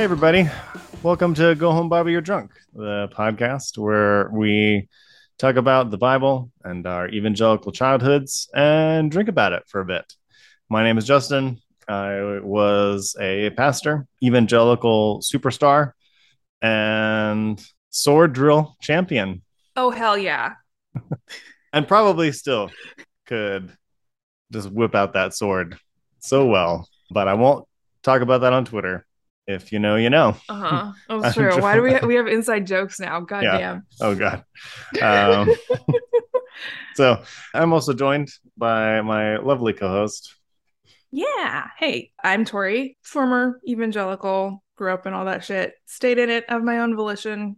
Hey, everybody. Welcome to Go Home Bible, You're Drunk, the podcast where we talk about the Bible and our evangelical childhoods and drink about it for a bit. My name is Justin. I was a pastor, evangelical superstar, and sword drill champion, Oh hell yeah. and probably still could just whip out that sword so well. But I won't talk about that on Twitter. If you know, you know. Uh-huh. Oh I'm true. Why do we trying- we have inside jokes now? God Yeah. damn. Oh God. Um, so I'm also joined by my lovely co-host. Yeah. Hey, I'm Tori, former evangelical, grew up in all that shit, stayed in it of my own volition.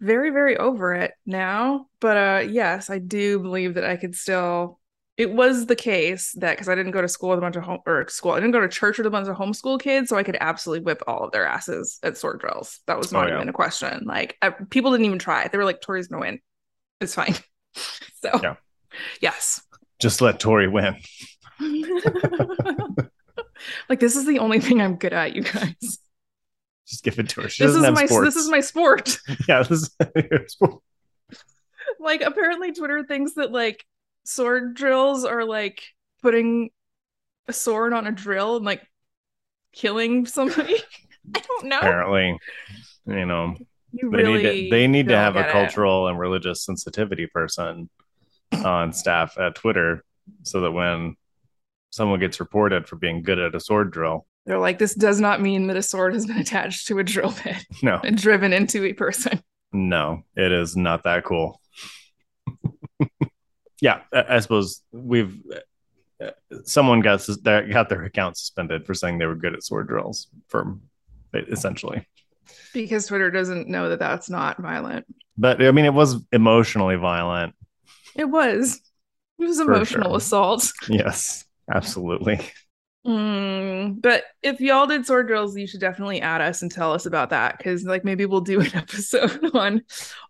Very, very over it now. But uh yes, I do believe that I could still it was the case that because I didn't go to school with a bunch of home or school, I didn't go to church with a bunch of homeschool kids, so I could absolutely whip all of their asses at sword drills. That was Oh, not yeah. even a question. Like I, people didn't even try. They were like, "Tori's gonna win. It's fine." So Yeah. yes, Just let Tori win. like this is the only thing I'm good at, you guys. Just give it to her. She This is my sports. this is my sport. yeah. This is your sport. like apparently Twitter thinks that like sword drills are like putting a sword on a drill and like killing somebody. I don't know. Apparently, you know, You they really need to, they need to have a get it. cultural and religious sensitivity person on staff at Twitter, so that when someone gets reported for being good at a sword drill, They're like, this does not mean that a sword has been attached to a drill bit no, and driven into a person. No, it is not that cool. yeah, I, I suppose we've uh, someone got that got their account suspended for saying they were good at sword drills for essentially. Because Twitter doesn't know that that's not violent. But I mean, it was emotionally violent. It was. It was emotional sure. assault. Yes, absolutely. Mm, but if y'all did sword drills, you should definitely add us and tell us about that because, like, maybe we'll do an episode on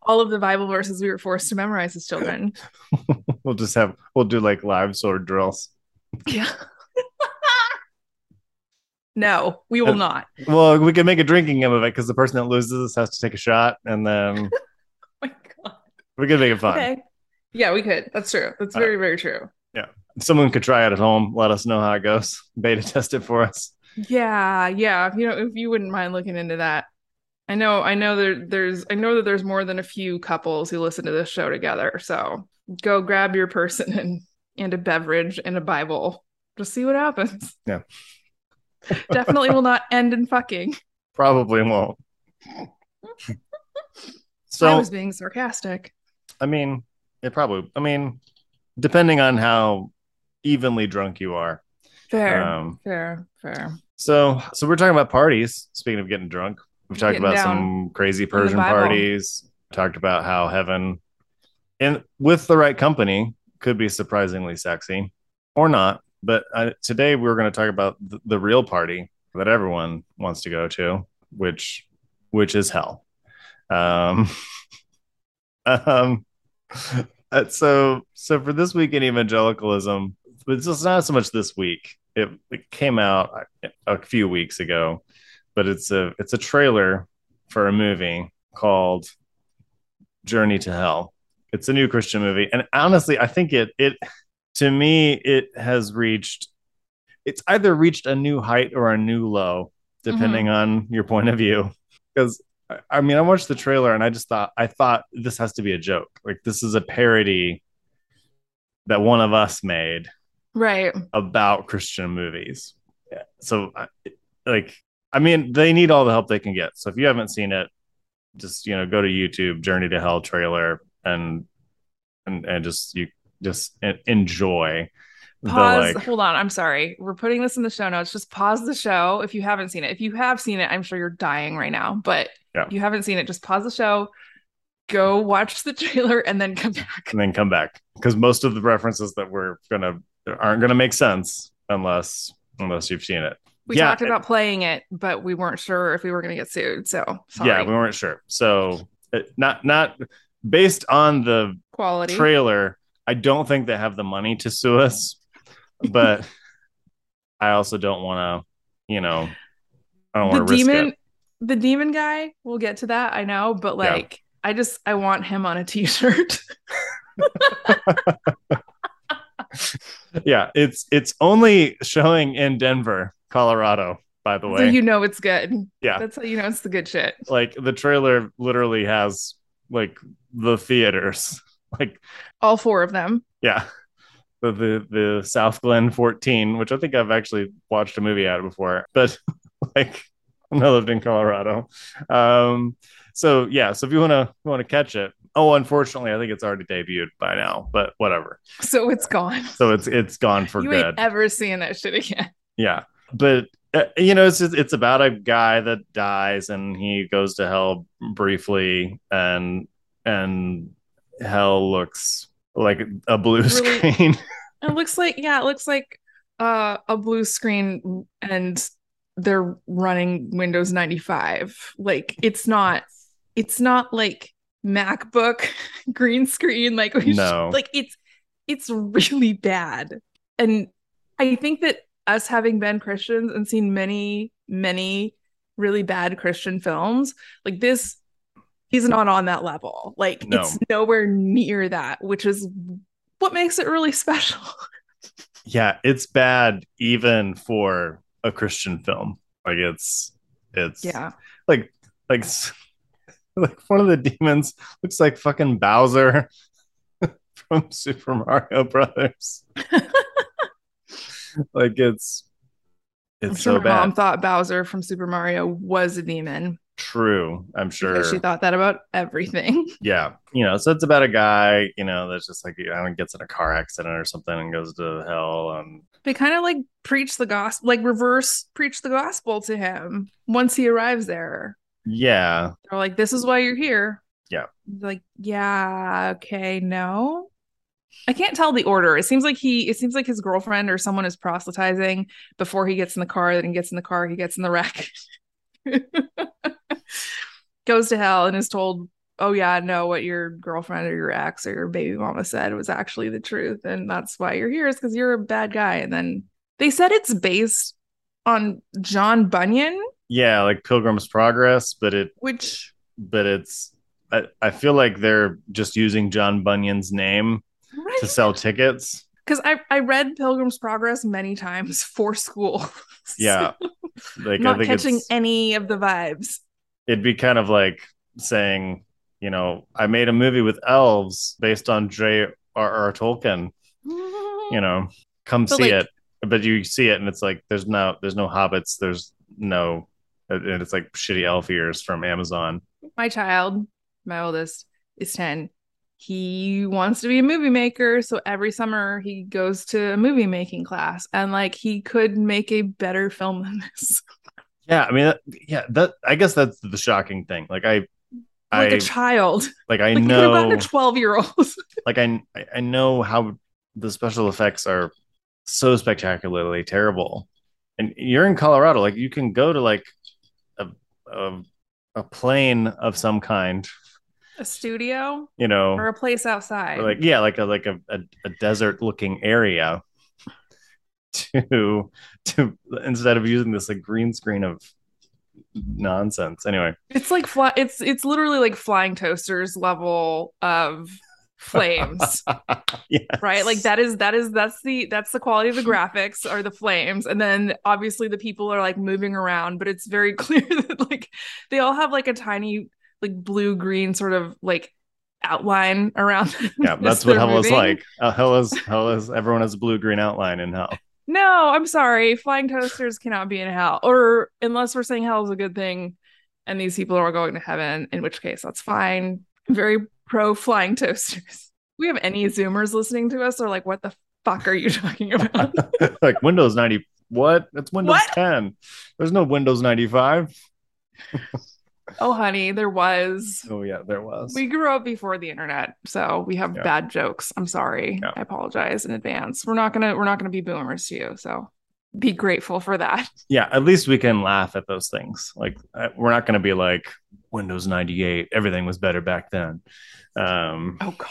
all of the Bible verses we were forced to memorize as children. We'll just have we'll do like live sword drills. Yeah. no, we will And- not. Well, we can make a drinking game of it because the person that loses has to take a shot, and then Oh my God. we can make it fun. Okay. Yeah, we could. That's true. That's All very, very true. Someone could try it at home. Let us know how it goes. Beta test it for us. Yeah, yeah. You know, if you wouldn't mind looking into that. I know, I know there there's I know that there's more than a few couples who listen to this show together. So go grab your person and and a beverage and a Bible. Just see what happens. Yeah. Definitely will not end in fucking. Probably won't. So I was being sarcastic. I mean, it probably. I mean, depending on how evenly drunk you are. Fair. Um, fair, fair. so, so we're talking about parties. Speaking of getting drunk, we've talked Getting about some crazy Persian parties. Talked about how heaven, and with the right company, could be surprisingly sexy, or not. But uh, today we're going to talk about the, the real party that everyone wants to go to, which, which is hell. Um, um, uh, so so for this week in evangelicalism, but it's not so much this week. It, it came out a few weeks ago, but it's a it's a trailer for a movie called Journey to Hell. it's a new Christian movie, and honestly, I think it it to me it has reached it's either reached a new height or a new low, depending mm-hmm. on your point of view. Because I mean, I watched the trailer and I just thought I thought this has to be a joke. Like this is a parody that one of us made Right. about Christian movies. So, like, I mean, they need all the help they can get. So if you haven't seen it, just you know, go to YouTube, Journey to Hell trailer, and and and just you just en- enjoy the Pause. like. Hold on. I'm sorry. We're putting this in the show notes. Just pause the show if you haven't seen it. If you have seen it, I'm sure you're dying right now. But Yeah. if you haven't seen it, just pause the show, go watch the trailer, and then come back. and then come back because most of the references that we're gonna aren't gonna make sense unless unless you've seen it. We Yeah, talked about playing it, but we weren't sure if we were going to get sued. So sorry. Yeah, we weren't sure. So it, not not based on the quality. trailer. I don't think they have the money to sue us, but I also don't want to, you know, I don't want to risk demon, it. the demon guy. We'll get to that. I know, but Yeah. like, I just I want him on a t-shirt. Yeah, it's it's only showing in Denver, Colorado. By the so way, you know it's good. yeah, That's how you know it's the good shit. like the trailer literally has like the theaters, like All four of them. yeah, the the the Southglenn 14, which I think I've actually watched a movie at before, but like when I lived in Colorado. Um, so yeah, so if you wanna want to catch it, oh, unfortunately, I think it's already debuted by now, but whatever. So it's gone. So it's it's gone for you good. ain't ever seeing that shit again. Yeah, but uh, you know, it's just, it's about a guy that dies and he goes to hell briefly, and and hell looks like a blue Really- screen. It looks like yeah, it looks like uh, a blue screen and they're running Windows 95. Like it's not it's not like MacBook green screen like No. like it's it's really bad. And I think that us having been Christians and seen many many really bad Christian films, like this he's not on that level. Like No. it's nowhere near that, which is what makes it really special. yeah, it's bad even for a Christian film. Like it's it's Yeah. like like like one of the demons looks like fucking Bowser from Super Mario Brothers. like it's I'm it's sure so my bad. mom thought Bowser from Super Mario was a demon True, I'm sure. she thought that about everything. yeah, you know, so it's about a guy, you know, that's just like I don't know, gets in a car accident or something and goes to hell and They kind of like preach the gospel, like reverse preach the gospel to him once he arrives there. Yeah, They're like, "This is why you're here." Yeah. Like, yeah, okay, no. I can't tell the order. It seems like he it seems like his girlfriend or someone is proselytizing before he gets in the car, then he gets in the car, he gets in the wreck. Goes to hell and is told, Oh yeah, no, what your girlfriend or your ex or your baby mama said was actually the truth. And that's why you're here, is because you're a bad guy. And then they said it's based on John Bunyan, yeah, like Pilgrim's Progress, but it which but it's I, I feel like they're just using John Bunyan's name right to sell tickets. because I I read Pilgrim's Progress many times for school. Yeah, like I not catching any of the vibes. it'd be kind of like saying, you know, I made a movie with elves based on J.R.R. Tolkien. Mm-hmm. You know, come But, see like- it, but you see it and it's like there's no there's no hobbits, there's no, and it's like shitty elf ears from Amazon. My child, my oldest, is ten. He wants to be a movie maker, so every summer he goes to a movie making class, and like he could make a better film than this. Yeah, I mean, yeah, that I guess that's the shocking thing. Like I, like I a child, like I like know about a twelve-year-old? like I I know how the special effects are so spectacularly terrible. And you're in Colorado, like you can go to like a a, plane of some kind, a studio you know, or a place outside. like yeah, like a like a, a, a desert looking area to to instead of using this like green screen of nonsense. Anyway, It's like fly. It's it's literally like flying toasters level of flames. yes. right like that is that is that's the that's the quality of the graphics are the flames and then obviously the people are like moving around but it's very clear that like they all have like a tiny like blue green sort of like outline around Yeah, that's what hell is like. Uh, hell is hell is everyone has a blue green outline in hell. no i'm sorry flying toasters cannot be in hell or unless we're saying hell is a good thing and these people are all going to heaven in which case that's fine very pro flying toasters we have any zoomers listening to us or like what the fuck are you talking about like Windows 90. What? It's Windows What? 10. There's no Windows 95. Oh, honey, there was. Oh yeah, there was. We grew up before the internet, so we have Yeah. bad jokes. I'm sorry. Yeah. I apologize in advance. We're not gonna we're not gonna be boomers to you, so be grateful for that. yeah, at least we can laugh at those things. Like uh, we're not going to be like Windows 98. Everything was better back then. Um, Oh God,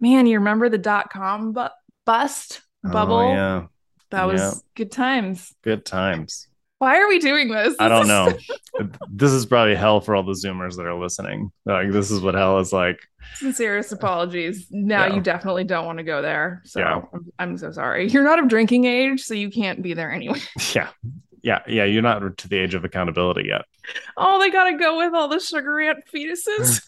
man, you remember the dot com bu- bust bubble? Oh, yeah, That was yeah. good times. good times. Why are we doing this? I don't know. this is probably hell for all the Zoomers that are listening. Like this is what hell is like. Sincerest apologies. Now Yeah. you definitely don't want to go there. So Yeah. I'm, I'm so sorry. You're not of drinking age, so you can't be there anyway. Yeah, yeah, yeah. You're not to the age of accountability yet. Oh, they gotta go with all the sugar ant fetuses.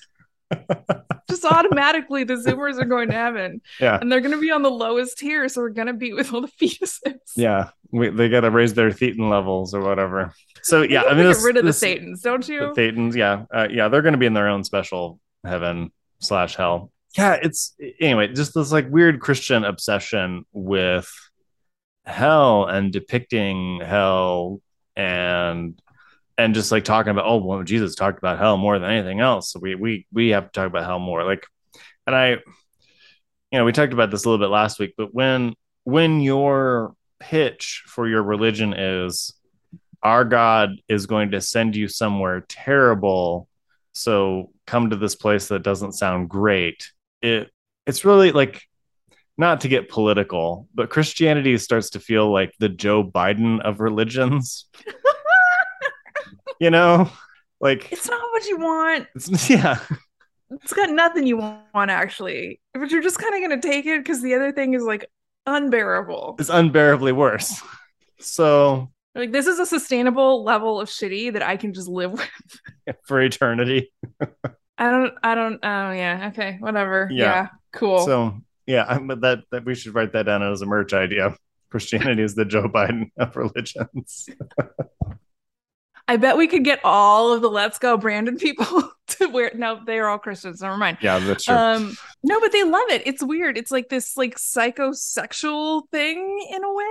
Just automatically, the Zoomers are going to heaven, Yeah, and they're gonna be on the lowest tier, so we're gonna be with all the fetuses. yeah. We, they got to raise their thetan levels or whatever. So yeah, I to mean, get this, rid of this- the Satans, don't you? the? Thetans, yeah, uh, yeah, they're going to be in their own special heaven slash hell. Yeah, it's anyway, just this like weird Christian obsession with hell and depicting hell and and just like talking about oh well Jesus talked about hell more than anything else, so we we we have to talk about hell more. Like, and I, you know, we talked about this a little bit last week, but when when your pitch for your religion is our God is going to send you somewhere terrible. So come to this place that doesn't sound great. It it's really like not to get political, but Christianity starts to feel like the Joe Biden of religions. you know, like It's not what you want. it's, yeah, It's got nothing you want actually, but you're just kind of gonna take it because the other thing is like unbearable. it's unbearably worse. So Like this is a sustainable level of shitty that I can just live with. for eternity. I don't. I don't. Oh yeah. Okay. Whatever. Yeah. Yeah. cool. So yeah, I- but that that we should write that down as a merch idea. Christianity is the Joe Biden of religions. I bet we could get all of the Let's Go Brandon people to wear. No, they are all Christians. Never mind. Yeah, that's true. Um, no, but they love it. It's weird. It's like this like psychosexual thing in a way.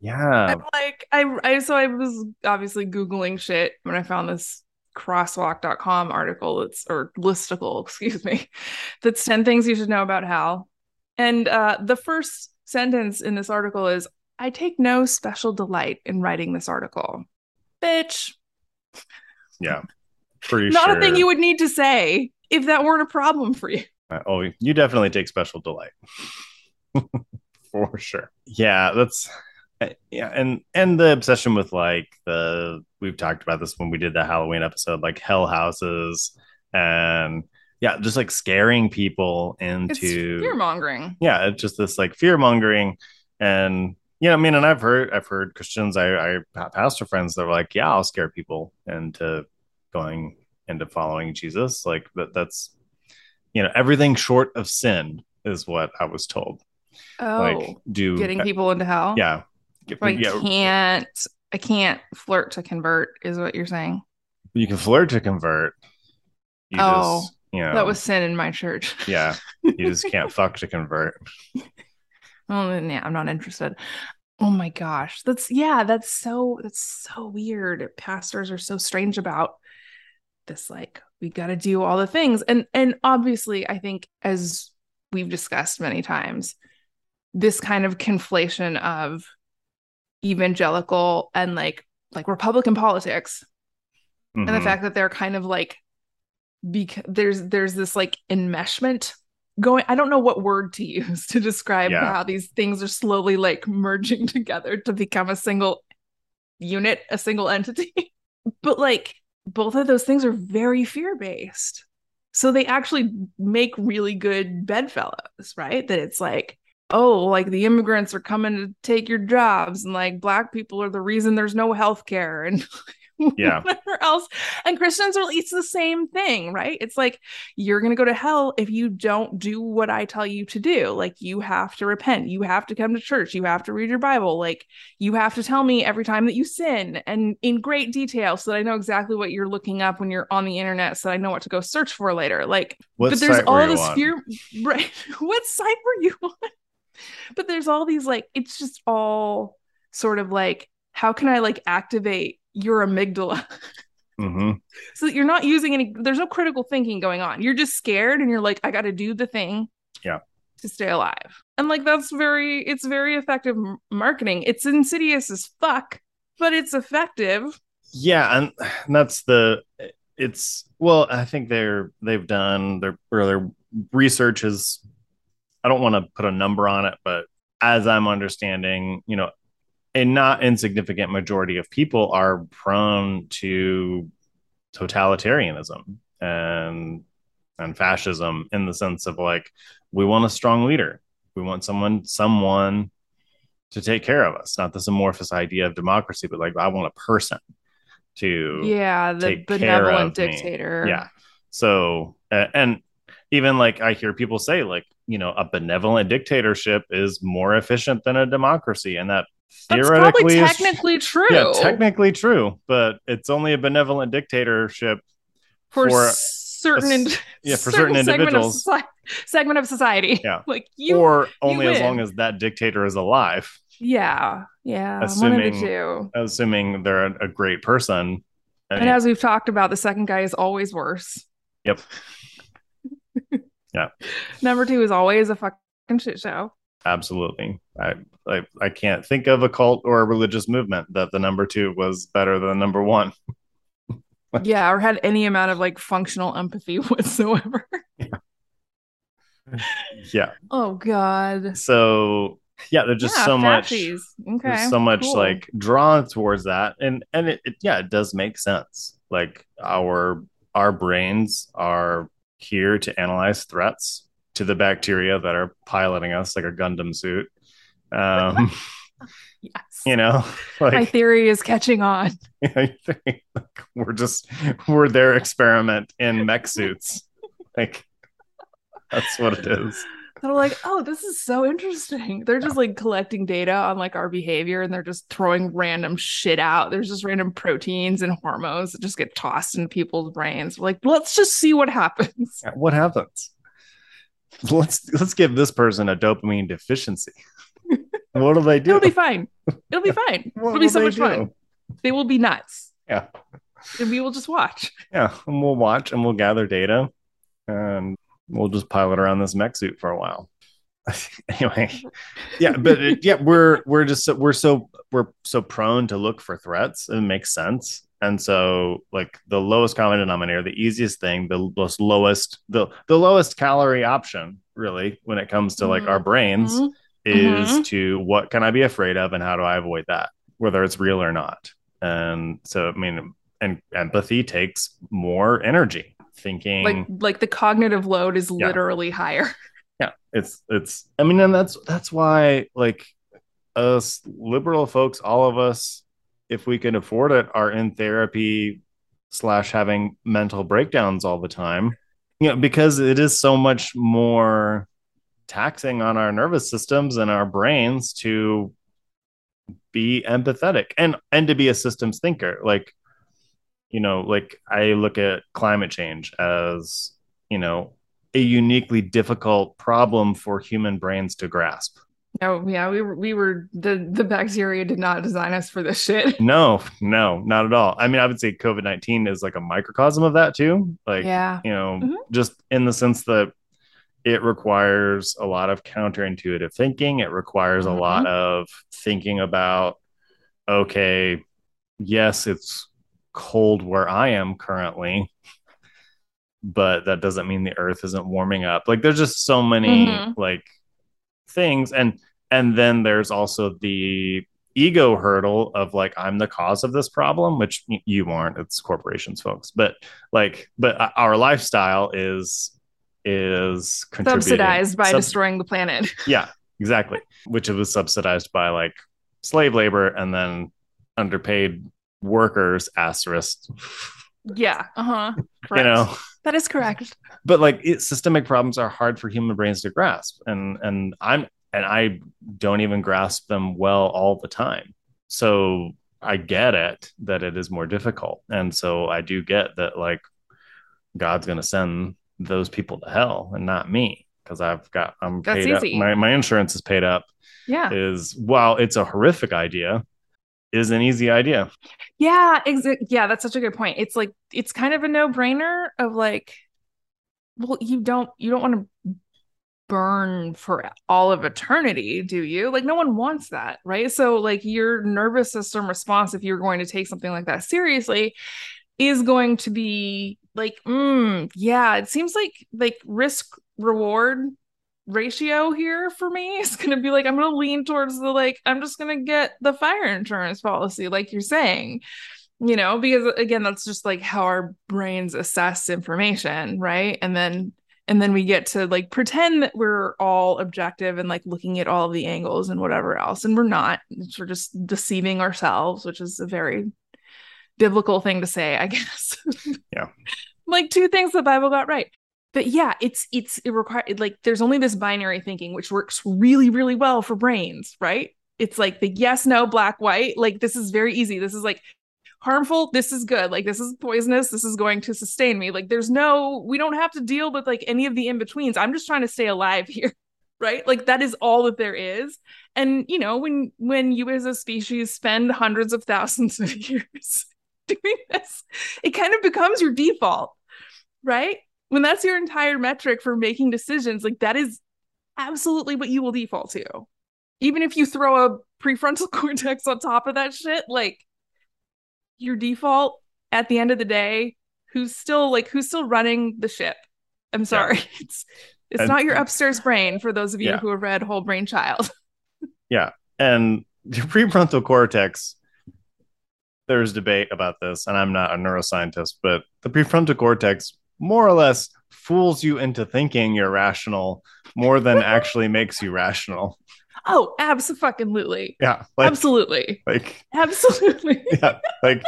yeah, I'm like, I, I, so I was obviously Googling shit when I found this crosswalk.com article. It's, or listicle, excuse me, that's 10 things you should know about hell. And uh, the first sentence in this article is, I take no special delight in writing this article. Bitch, yeah. Pretty not sure. a thing you would need to say if that weren't a problem for you. Uh, Oh, you definitely take special delight. For sure. Yeah, that's uh, yeah, and and the obsession with like the we've talked about this when we did the Halloween episode, like hell houses and yeah, just like scaring people into fear mongering. yeah, it's just this like fear mongering, and you know, I mean, and I've heard I've heard Christians, I I pastor friends that are like, yeah, I'll scare people into going into following Jesus, like that. That's you know, everything short of sin is what I was told. Oh, Like, do getting people into hell. yeah, Get- I yeah, can't. I can't flirt to convert. Is what you're saying? you can flirt to convert. You Oh, just, you know, That was sin in my church. yeah. You just can't fuck to convert. Well, then, yeah, I'm not interested. Oh my gosh. That's yeah, that's so that's so weird. Pastors are so strange about this like we got to do all the things. And and obviously I think as we've discussed many times, this kind of conflation of evangelical and like like Republican politics and the Mhm. fact that they're kind of like because there's there's this like enmeshment going i don't know what word to use to describe Yeah. how these things are slowly like merging together to become a single unit a single entity but like both of those things are very fear based So they actually make really good bedfellows, right? That it's like, oh, like the immigrants are coming to take your jobs, and like black people are the reason there's no health care. And Yeah. whatever else. And Christians are it's the same thing, right? It's like you're gonna go to hell if you don't do what I tell you to do. Like you have to repent, you have to come to church, you have to read your Bible, like you have to tell me every time that you sin and in great detail so that I know exactly what you're looking up when you're on the internet, so that I know what to go search for later. Like What but there's all this on? fear right what site were you on but there's all these like it's just all sort of like how can i like activate your amygdala. Hmm so that you're not using any there's no critical thinking going on. You're just scared and you're like i gotta do the thing Yeah. to stay alive. And like that's very it's very effective marketing. It's insidious as fuck but it's effective. Yeah, and and that's the it's well, I think they're they've done their or their research is I don't want to put a number on it, but as I'm understanding, you know, a not insignificant majority of people are prone to totalitarianism and and fascism in the sense of like we want a strong leader. We want someone someone to take care of us, not this amorphous idea of democracy, but like I want a person to yeah the benevolent of me. dictator yeah so uh, and even like i hear people say like you know a benevolent dictatorship is more efficient than a democracy and that that's probably technically true yeah technically true but it's only a benevolent dictatorship for, for certain a yeah, for certain segment of individuals. soci- segment of society Yeah. like you or only as win. long as that dictator is alive yeah yeah of Assuming- assuming they're a, a great person I and as we've talked about the second guy is always worse Yep. Yeah. number two is always a fucking shit show absolutely. I, I i can't think of a cult or a religious movement that the number two was better than number one. Yeah or had any amount of like functional empathy whatsoever. Yeah. Oh god. So yeah there's just Yeah, so much okay so much cool. like drawn towards that. And and it, it yeah it does make sense. Like our our brains are here to analyze threats to the bacteria that are piloting us like a gundam suit um yes you know like my theory is catching on I think like, we're just we're their experiment in mech suits. like that's what it is. They're like, oh, this is so interesting. They're just like collecting data on like our behavior and they're just throwing random shit out. There's just random proteins and hormones that just get tossed into people's brains. We're like, let's just see what happens. What happens? Let's let's give this person a dopamine deficiency. what do they do? It'll be fine. It'll be fine. It'll be so much fun. They will be nuts. Yeah, And we will just watch. yeah. And we'll watch and we'll gather data, and we'll just pilot around this mech suit for a while. anyway, yeah, but it, yeah, we're we're just so, we're so we're so prone to look for threats. It makes sense, and so like the lowest common denominator, the easiest thing, the most lowest the the lowest calorie option, really, when it comes to like our brains, Mhm. is Mhm. to what can I be afraid of, and how do I avoid that, whether it's real or not. And so, I mean, and empathy takes more energy. Thinking Like like the cognitive load is Yeah. literally higher. yeah it's it's i mean and that's that's why like us liberal folks all of us if we can afford it are in therapy slash having mental breakdowns all the time. You know because it is so much more taxing on our nervous systems and our brains to be empathetic and and to be a systems thinker. Like you know like i look at climate change as you know a uniquely difficult problem for human brains to grasp No, yeah, we were we were the the bacteria did not design us for this shit. no no not at all i mean i would say covid-19 is like a microcosm of that too like yeah. you know Mhm. just in the sense that it requires a lot of counterintuitive thinking it requires a lot of thinking about okay yes it's cold where i am currently but that doesn't mean the earth isn't warming up like there's just so many Mhm. like things. And and then there's also the ego hurdle of like i'm the cause of this problem which you aren't. It's corporations folks. But like but uh, our lifestyle is is subsidized by sub- destroying the planet. Yeah exactly. Which it was subsidized by like slave labor and then underpaid workers asterisk. Yeah uh-huh. You know that is correct. But like it, systemic problems are hard for human brains to grasp and and i'm and i don't even grasp them well all the time. So i get it that it is more difficult and so i do get that like god's going to send those people to hell and not me because i've got i'm That's paid easy. up my, my insurance is paid up. Yeah. Is while it's a horrific idea is an easy idea. Yeah exa- yeah that's such a good point. It's like it's kind of a no-brainer of like well you don't you don't want to burn for all of eternity do you? Like no one wants that right? So like your nervous system response if you're going to take something like that seriously is going to be like mm, yeah it seems like like risk reward ratio here for me is going to be like i'm going to lean towards the like i'm just going to get the fire insurance policy like you're saying you know because again that's just like how our brains assess information right? And then and then we get to like pretend that we're all objective and like looking at all of the angles and whatever else. And we're not. We're just deceiving ourselves which is a very biblical thing to say i guess. Yeah. Like two things the bible got right but yeah it's it's it required like there's only this binary thinking which works really really well for brains right? It's like the yes no black white like this is very easy. This is like harmful this is good like this is poisonous this is going to sustain me. Like there's no we don't have to deal with like any of the in betweens i'm just trying to stay alive here right? Like that is all that there is. And you know when when you as a species spend hundreds of thousands of years doing this it kind of becomes your default right when that's your entire metric for making decisions like that is absolutely what you will default to. Even if you throw a prefrontal cortex on top of that shit like your default at the end of the day who's still like who's still running the ship? I'm sorry. Yeah. it's it's and, not your upstairs brain for those of you yeah. who have read whole brain child. Yeah. And your prefrontal cortex there's debate about this and i'm not a neuroscientist but the prefrontal cortex more or less fools you into thinking you're rational more than actually makes you rational Oh, absolutely. Yeah. Like, absolutely. Like absolutely. Yeah. Like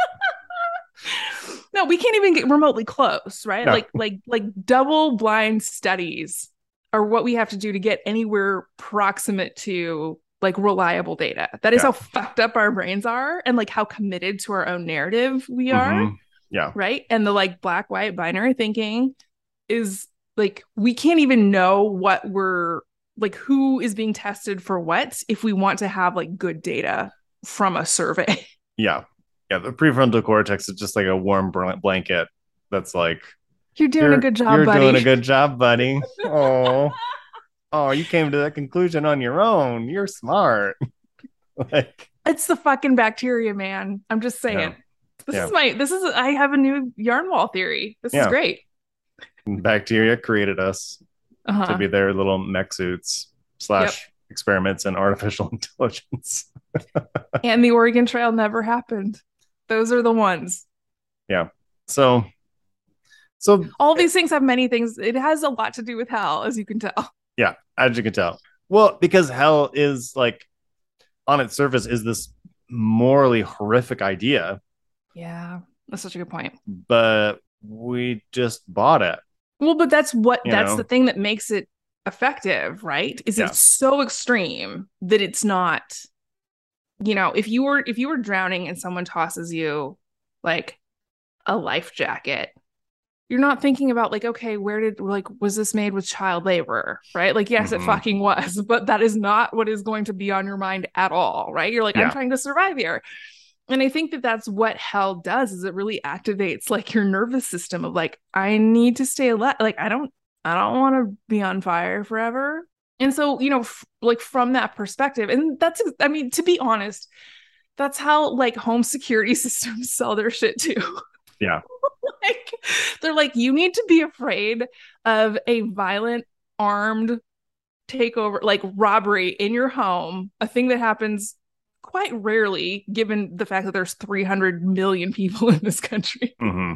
no, we can't even get remotely close, right? No. Like like like double blind studies are what we have to do to get anywhere proximate to like reliable data. That is yeah. how fucked up our brains are and like how committed to our own narrative we are. Mm-hmm. Yeah. Right? And the like black white binary thinking is like we can't even know what we're like who is being tested for what if we want to have like good data from a survey. Yeah. Yeah. The prefrontal cortex is just like a warm blanket that's like, you're doing you're, a good job, buddy. you're buddy. doing a good job, buddy. Oh, oh, you came to that conclusion on your own. You're smart. like, it's the fucking bacteria, man. I'm just saying. Yeah. This yeah. is my, this is, I have a new yarn wall theory. This yeah. is great. Bacteria created us uh-huh. to be their little mech suits slash yep. experiments in artificial intelligence. and the Oregon Trail never happened. Those are the ones. Yeah. So so all these things have many things. It has a lot to do with hell, as you can tell. Yeah, as you can tell. Well, because hell is like on its surface is this morally horrific idea. Yeah, that's such a good point. But we just bought it. Well, but that's what you that's know? the thing that makes it effective, right? Is yeah. it's so extreme that it's not you know, if you were if you were drowning and someone tosses you like a life jacket, you're not thinking about like okay, where did like was this made with child labor, right? Like yes, mm-hmm. it fucking was, but that is not what is going to be on your mind at all, right? You're like yeah. I'm trying to survive here and i think that that's what hell does is it really activates like your nervous system of like i need to stay alive like i don't i don't want to be on fire forever. And so you know f- like from that perspective and that's i mean to be honest that's how like home security systems sell their shit too. Yeah. Like they're like you need to be afraid of a violent armed takeover like robbery in your home a thing that happens quite rarely, given the fact that there's 300 million people in this country. hmm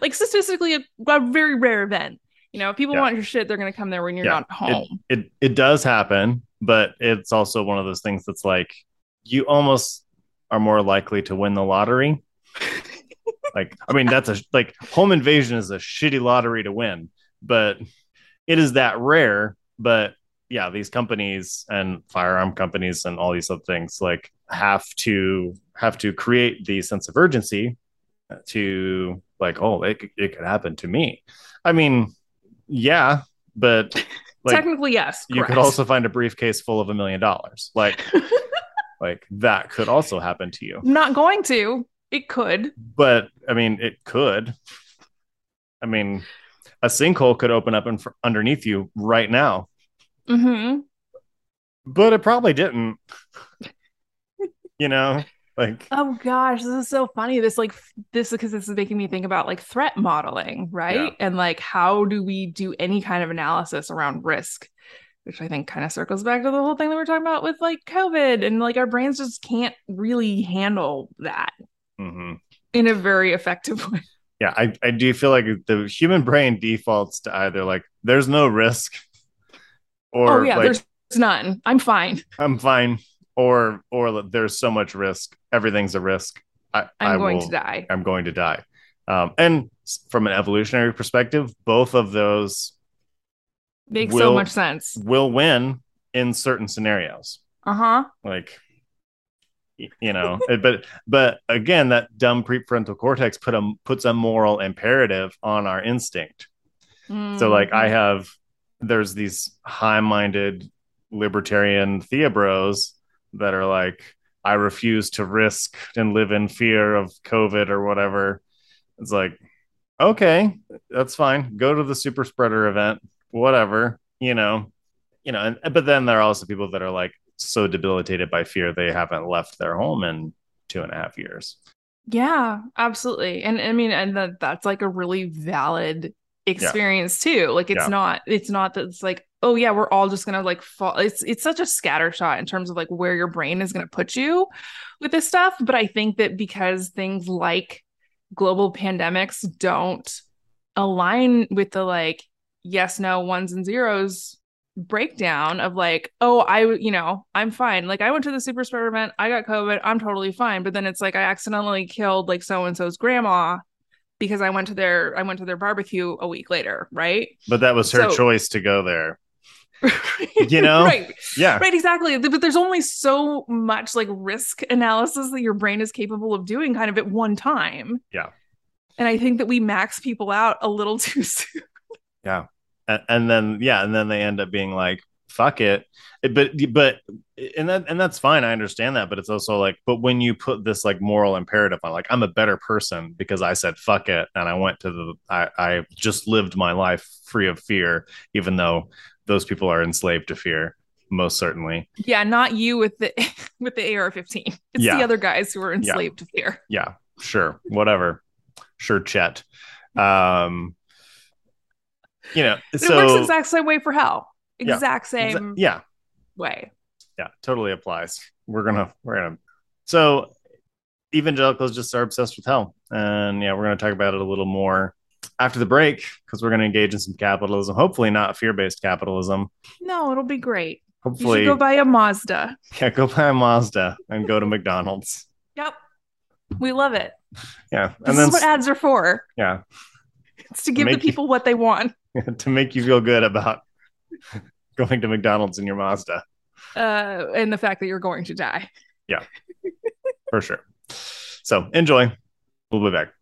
Like statistically, a, a very rare event. You know, if people Yeah. want your shit, they're going to come there when you're Yeah. not home. It it does happen, but it's also one of those things that's like you almost are more likely to win the lottery. like, I mean, that's a like home invasion is a shitty lottery to win, but it is that rare. But yeah, these companies and firearm companies and all these other things like have to have to create the sense of urgency to like, oh, it, could- it could happen to me. I mean, yeah, but like Technically, yes. you could also find a briefcase full of a million dollars. Like, like that could also happen to you. Not going to. It could. But I mean, it could. I mean, a sinkhole could open up in fr- underneath you right now, hmm but it probably didn't. you know, like Oh gosh, this is so funny. This like this because this is making me think about like threat modeling, right? And like how do we do any kind of analysis around risk? Which I think kind of circles back to the whole thing that we're talking about with like COVID and like our brains just can't really handle that mhm. in a very effective way. yeah, I, I do feel like the human brain defaults to either like there's no risk, or oh yeah, like, there's none. I'm fine. I'm fine, or or there's so much risk, everything's a risk. I, I'm I going will- to die. I'm going to die. Um, and from an evolutionary perspective, both of those Makes so much sense. will win in certain scenarios. Uh-huh. Like, you know, but but again, that dumb prefrontal cortex put a puts a moral imperative on our instinct. So like I Mhm. have there's these high-minded libertarian theobros that are like I refuse to risk and live in fear of COVID or whatever. It's like okay, that's fine. Go to the super spreader event, whatever, you know. You know, and but then there are also people that are like so debilitated by fear they haven't left their home in two and a half years. Yeah, absolutely. And I mean, and that that's like a really valid experience too. Like it's Yeah. not it's not that it's like, oh yeah, we're all just gonna like fall. It's it's such a scatter shot in terms of like where your brain is gonna put you with this stuff. But I think that because things like global pandemics don't align with the like yes, no, ones and zeros breakdown of like, oh, I, you know, I'm fine. Like I went to the super spreader event, I got COVID, I'm totally fine. But then it's like I accidentally killed like so and so's grandma because I went to their I went to their barbecue a week later, right? But that was her So- choice to go there. You know? right, Yeah. right, exactly. But there's only so much like risk analysis that your brain is capable of doing, kind of at one time. Yeah. And I think that we max people out a little too soon. Yeah. And, and then yeah and then they end up being like fuck it. But but and that and that's fine i understand that but it's also like but when you put this like moral imperative on like i'm a better person because i said fuck it and i went to the i i just lived my life free of fear even though those people are enslaved to fear most certainly Yeah, not you with the with the AR-15. It's Yeah. the other guys who are enslaved to fear. yeah sure whatever sure chet um you know so it works the exact same way for hell. Yeah. Exact exa- same yeah way. yeah totally applies we're gonna we're gonna so evangelicals just are obsessed with hell and yeah we're gonna talk about it a little more after the break because we're gonna engage in some capitalism hopefully not fear-based capitalism No, it'll be great. You hopefully should go buy a Mazda. yeah go buy a mazda and go to mcdonald's Yep. We love it. yeah This and then is what ads are for. yeah It's to give the Make you- people what they want. to make you feel good about going to mcdonald's in your mazda Uh, and the fact that you're going to die. Yeah, for sure so enjoy we'll be back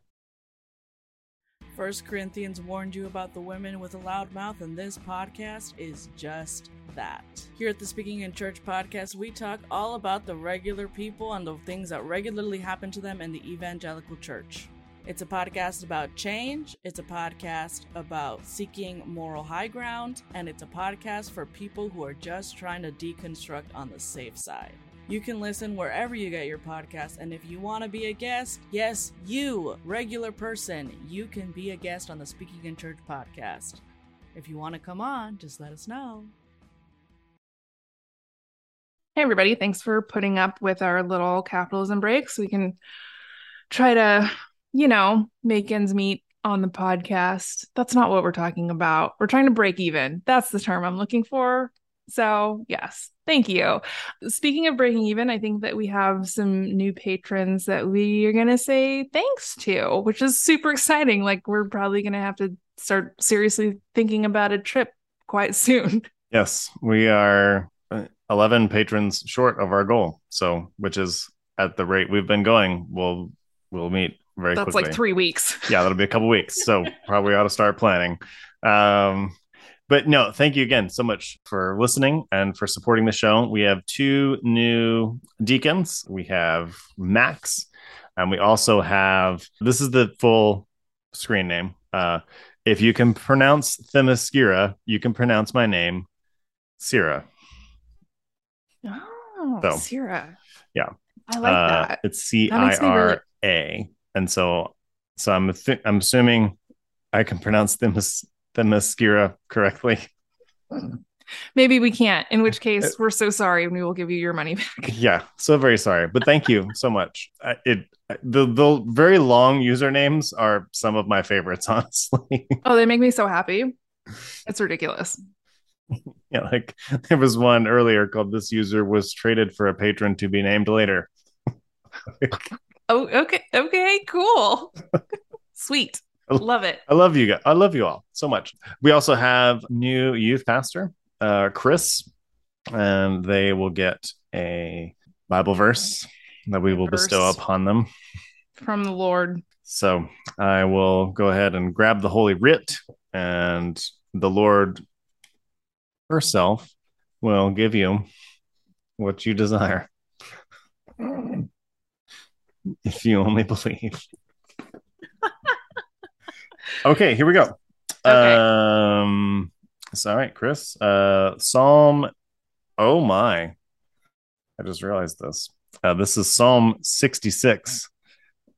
First Corinthians warned you about the women with a loud mouth, and this podcast is just that. Here at the Speaking in Church podcast, we talk all about the regular people and the things that regularly happen to them in the evangelical church. It's a podcast about change, it's a podcast about seeking moral high ground, and it's a podcast for people who are just trying to deconstruct on the safe side. You can listen wherever you get your podcast, and if you want to be a guest, yes, you, regular person, you can be a guest on the Speaking in Church podcast. If you want to come on, just let us know. Hey, everybody. Thanks for putting up with our little capitalism breaks. We can try to, you know, make ends meet on the podcast. That's not what we're talking about. We're trying to break even. That's the term I'm looking for. So, yes, thank you. Speaking of breaking even, I think that we have some new patrons that we are going to say thanks to, which is super exciting. Like, we're probably going to have to start seriously thinking about a trip quite soon. Yes, we are uh, 11 patrons short of our goal. So, which is at the rate we've been going, we'll we'll meet very That's quickly. like three weeks. yeah, that'll be a couple weeks. So probably ought to start planning. Um, but no, thank you again so much for listening and for supporting the show. We have two new deacons. We have Max, and we also have this is the full screen name. Uh, if you can pronounce Themyscira, you can pronounce my name, Sira. Oh, So, Sierra. yeah. I like Uh, that. It's C I R A. That I makes me really- R A, and so so I'm th- I'm assuming I can pronounce Themis Themyscira correctly. Maybe we can't, in which case we're so sorry and we will give you your money back. Yeah, so very sorry, but thank you so much. I, it the the very long usernames are some of my favorites, honestly. Oh, they make me so happy. It's ridiculous. yeah, like there was one earlier called "This user was traded for a patron to be named later." Oh, okay. Okay, cool. Sweet. Love it. I love you guys. I love you all so much. We also have new youth pastor, uh, Chris, and they will get a Bible verse that we will bestow upon them. From the Lord. So I will go ahead and grab the Holy Writ, and the Lord herself will give you what you desire. If you only believe. okay, here we go. Okay. Um, it's all right, Chris. Uh, Psalm. Oh my! I just realized this. Uh, this is Psalm sixty-six,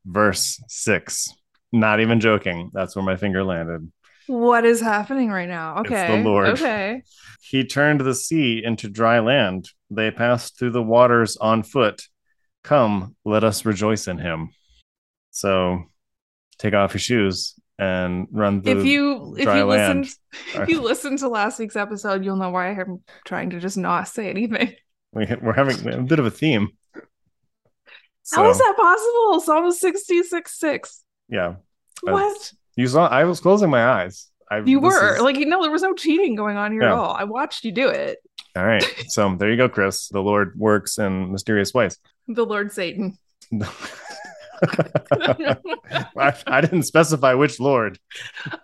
verse six. Not even joking. That's where my finger landed. What is happening right now? It's the Okay. Lord. Okay. He turned the sea into dry land. They passed through the waters on foot. Come, let us rejoice in him. So take off your shoes and run through If you if you land. listen if you listen to last week's episode, you'll know why I'm trying to just not say anything. We, we're having a bit of a theme. How is So, that possible? Psalm 66 6. Yeah. What? You saw, I was closing my eyes. I, You were is- like, no, there was no cheating going on here at all. I watched you do it. all right. So there you go, Chris. The Lord works in mysterious ways. The Lord Satan. I, I didn't specify which Lord.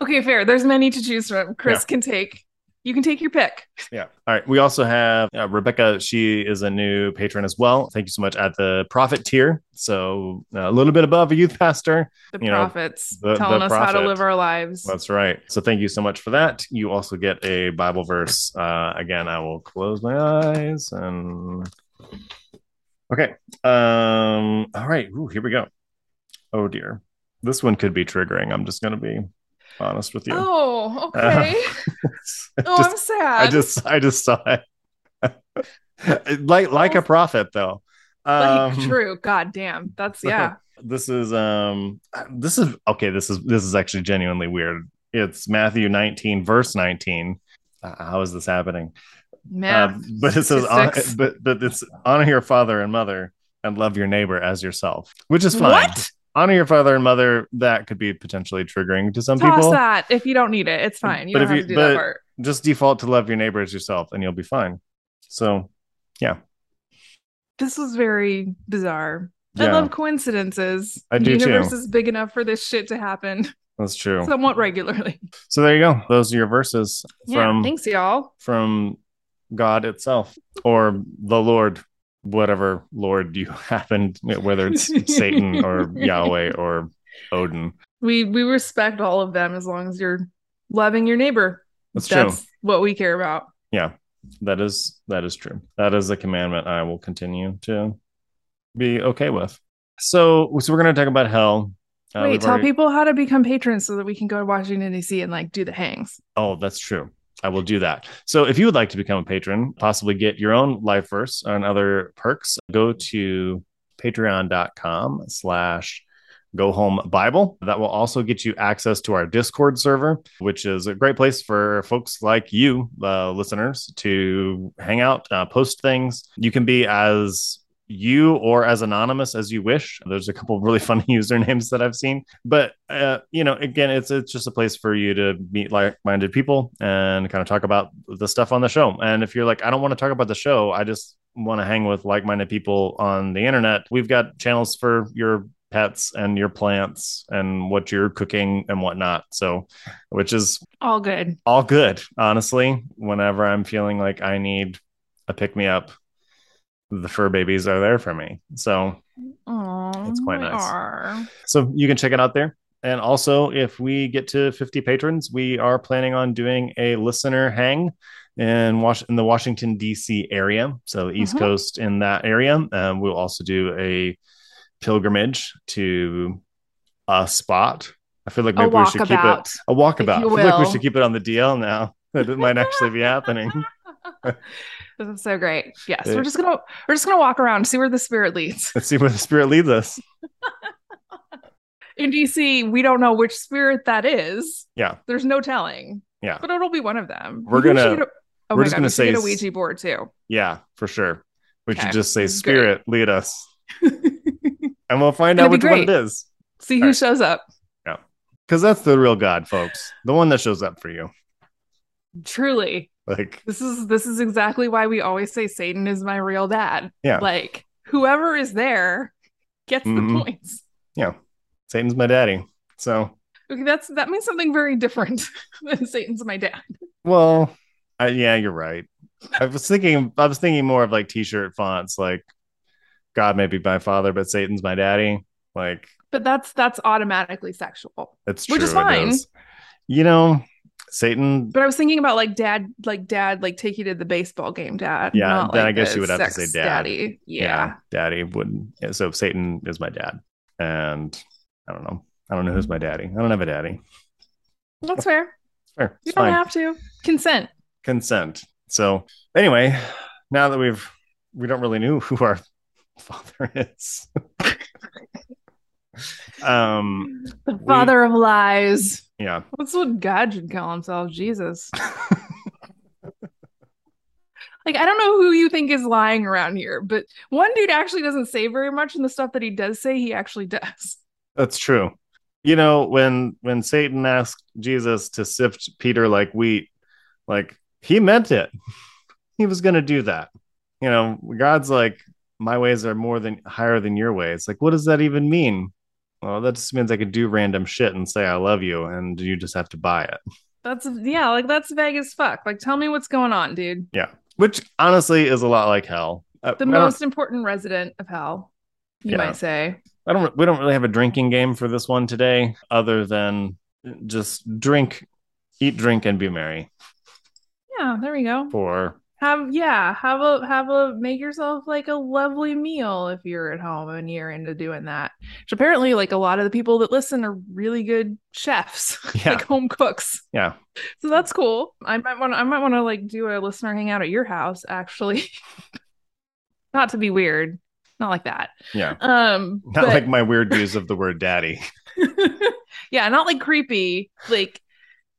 okay, fair. There's many to choose from. Chris can take. You can take your pick. Yeah. All right. We also have uh, Rebecca. She is a new patron as well. Thank you so much at the profit tier. So uh, a little bit above a youth pastor. The You know, prophets the- telling the us how to live our lives. That's right. So thank you so much for that. You also get a Bible verse. Uh, again, I will close my eyes and. Okay. Um. All right. Ooh, here we go. Oh dear. This one could be triggering. I'm just going to be honest with you. Oh, okay. oh, Just- I'm sad. I just I just saw it. like like a prophet though. like, Um, true. God damn. That's yeah. This is um this is okay, this is this is actually genuinely weird. It's Matthew 19 verse 19. Uh, how is this happening? Man. Uh, but it says on, but but it's honor your father and mother and love your neighbor as yourself, which is fine. What? Honor your father and mother that could be potentially triggering to some Toss people. that if you don't need it. It's fine. You But don't if have you- to do but- that part. Just default to love your neighbor as yourself and you'll be fine. So, yeah. This was very bizarre. I love coincidences. I the do too. universe is big enough for this shit to happen that's true. somewhat regularly. So there you go. Those are your verses Yeah. from Thanks, y'all. from God itself or the Lord, whatever Lord you happen, whether it's Satan or Yahweh or Odin. We we respect all of them as long as you're loving your neighbor. That's true. what we care about. Yeah, that is that is true. That is a commandment I will continue to be okay with. So, so we're going to talk about hell. Uh, Wait, tell already- people how to become patrons so that we can go to Washington D.C. and like do the hangs. Oh, that's true. I will do that. So if you would like to become a patron, possibly get your own life verse and other perks, go to patreon.com slash go home bible that will also get you access to our discord server which is a great place for folks like you uh, listeners to hang out uh, post things you can be as you or as anonymous as you wish. There's a couple really funny usernames that i've seen. But uh, you know again it's it's just a place for you to meet like-minded people and kind of talk about the stuff on the show. And if you're like i don't want to talk about the show. I just want to hang with like-minded people on the internet we've got channels for your pets and your plants and what you're cooking and whatnot. So which is All good. all good honestly. Whenever i'm feeling like i need a pick me up the fur babies are there for me so Oh, That's quite nice. so you can check it out there and also if we get to 50 patrons we are planning on doing a listener hang in Was- in the washington dc area so east Mhm. coast in that area um, we'll also do a pilgrimage to a spot i feel like maybe we should keep it a walkabout. I feel like we should keep it on the DL now. That it might actually be happening. This is so great. Yes, Yeah. we're just gonna we're just gonna walk around, see where the spirit leads. Let's see where the spirit leads us. In DC, we don't know which spirit that is. Yeah. There's no telling. Yeah. But it'll be one of them. We're we gonna- a- oh we're just God, gonna we say a Ouija board too. Yeah, for sure. We Okay. should just say, Great. Spirit, lead us. And we'll find It'll out which one it great. is. see who Alright. shows up. Yeah, because that's the real God, folks. The one that shows up for you. Truly. Like, This is this is exactly why we always say Satan is my real dad. Yeah. Like whoever is there gets Mhm. the points. Yeah. Satan's my daddy. So, Okay, that's that means something very different than Satan's my dad. well, I, yeah, you're right. I was thinking, I was thinking more of like t-shirt fonts, like God may be my father, but Satan's my daddy. Like, But that's that's automatically sexual. it's true. Which is fine. You know, Satan But I was thinking about like dad, like dad, like take you to the baseball game, dad. Yeah, then like, I guess you would have to say dad. daddy. Yeah. daddy would yeah, so satan is my dad and i don't know i don't know who's my daddy i don't have a daddy that's fair. Fair. You It's don't fine. have to consent. consent so anyway now that we've we don't really know who our father is um The We- father of lies. yeah. That's what God should call himself, Jesus. like I don't know who you think is lying around here, but one dude actually doesn't say very much, and the stuff that he does say, he actually does. that's true. You know when when satan asked jesus to sift peter like wheat like he meant it. He was going to do that. You know god's like my ways are more than higher than your ways. Like what does that even mean well that just means i could do random shit and say i love you and you just have to buy it That's yeah, like that's vague as fuck. Like tell me what's going on, dude. Yeah, which honestly is a lot like hell Uh, The I most important resident of hell, you Yeah. might say. I don't. We don't really have a drinking game for this one today, other than just drink, eat, drink, and be merry. Yeah, there we go. For Have yeah, have a have a make yourself like a lovely meal if you're at home and you're into doing that. Which apparently like a lot of the people that listen are really good chefs, Yeah. like home cooks. yeah, So that's cool. I might want I might want to like do a listener hangout at your house actually. Not to be weird. Not like that. yeah. Um Not but- like my weird use of the word daddy. yeah, not like creepy. Like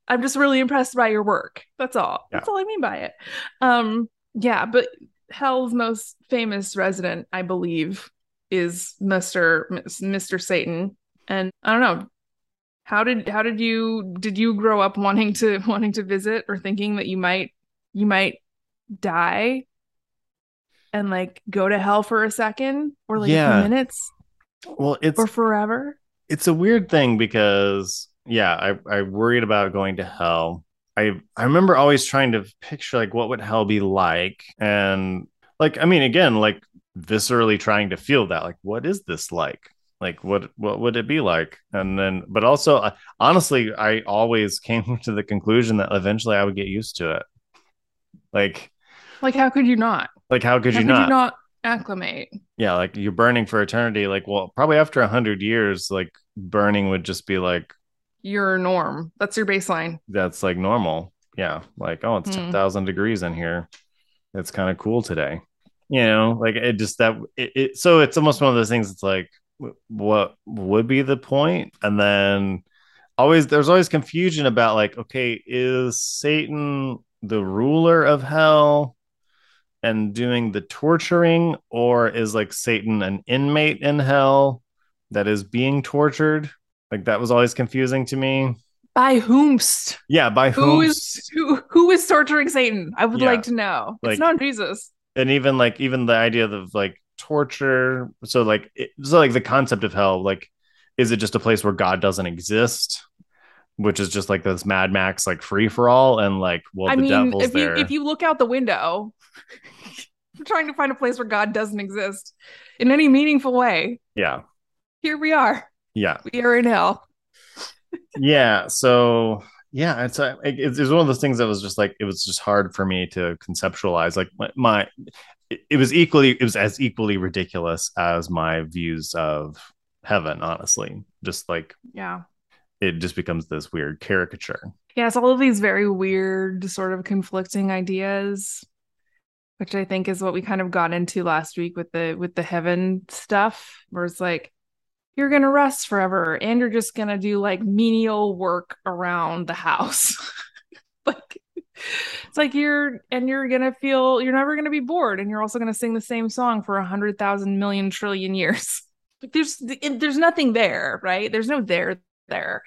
I'm just really impressed by your work. That's all. Yeah. That's all I mean by it. Um, yeah, but Hell's most famous resident, I believe, is Mister Mister Satan. And I don't know. How did how did you did you grow up wanting to wanting to visit or thinking that you might you might die and like go to hell for a second or like a Yeah. few minutes Well, it's or forever? it's a weird thing because yeah, I I worried about going to hell. I I remember always trying to picture like what would hell be like, and like I mean, again, like viscerally trying to feel that, like what is this like? Like what what would it be like? And then, but also, uh, honestly, I always came to the conclusion that eventually I would get used to it. Like Like how could you not? like how could How you could not? you not acclimate? yeah like you're burning for eternity like well probably after a hundred years like burning would just be like Your norm. That's your baseline. that's like normal Yeah, like oh, it's hmm. ten thousand degrees in here. It's kind of cool today. You know, like it just that it, it. So it's almost one of those things. It's like, what would be the point? And then always there's always confusion about like, okay, is Satan the ruler of hell? and doing the torturing, or is like Satan an inmate in hell that is being tortured? Like that was always confusing to me. By whomst? Yeah, by Who whom? is who? Who is torturing Satan? I would Yeah. like to know. Like- it's not Jesus. and even like even the idea of like torture. So like it, so like the concept of hell, like is it just a place where God doesn't exist? Which is just like this Mad Max like free for all, and like well I the mean, devil's if you if you look out the window, I'm trying to find a place where God doesn't exist in any meaningful way. yeah, Here we are. Yeah. We are in hell. yeah so yeah it's it's one of those things that was just like it was just hard for me to conceptualize like my, my it, it was equally it was as equally ridiculous as my views of heaven honestly just like Yeah. it just becomes this weird caricature Yes, all of these very weird, sort of conflicting ideas, which I think is what we kind of got into last week with the with the heaven stuff, where it's like you're gonna rest forever and you're just gonna do like menial work around the house. like it's like you're and you're gonna feel you're never gonna be bored, and you're also gonna sing the same song for a hundred thousand million trillion years. Like there's there's nothing there, right? There's no there there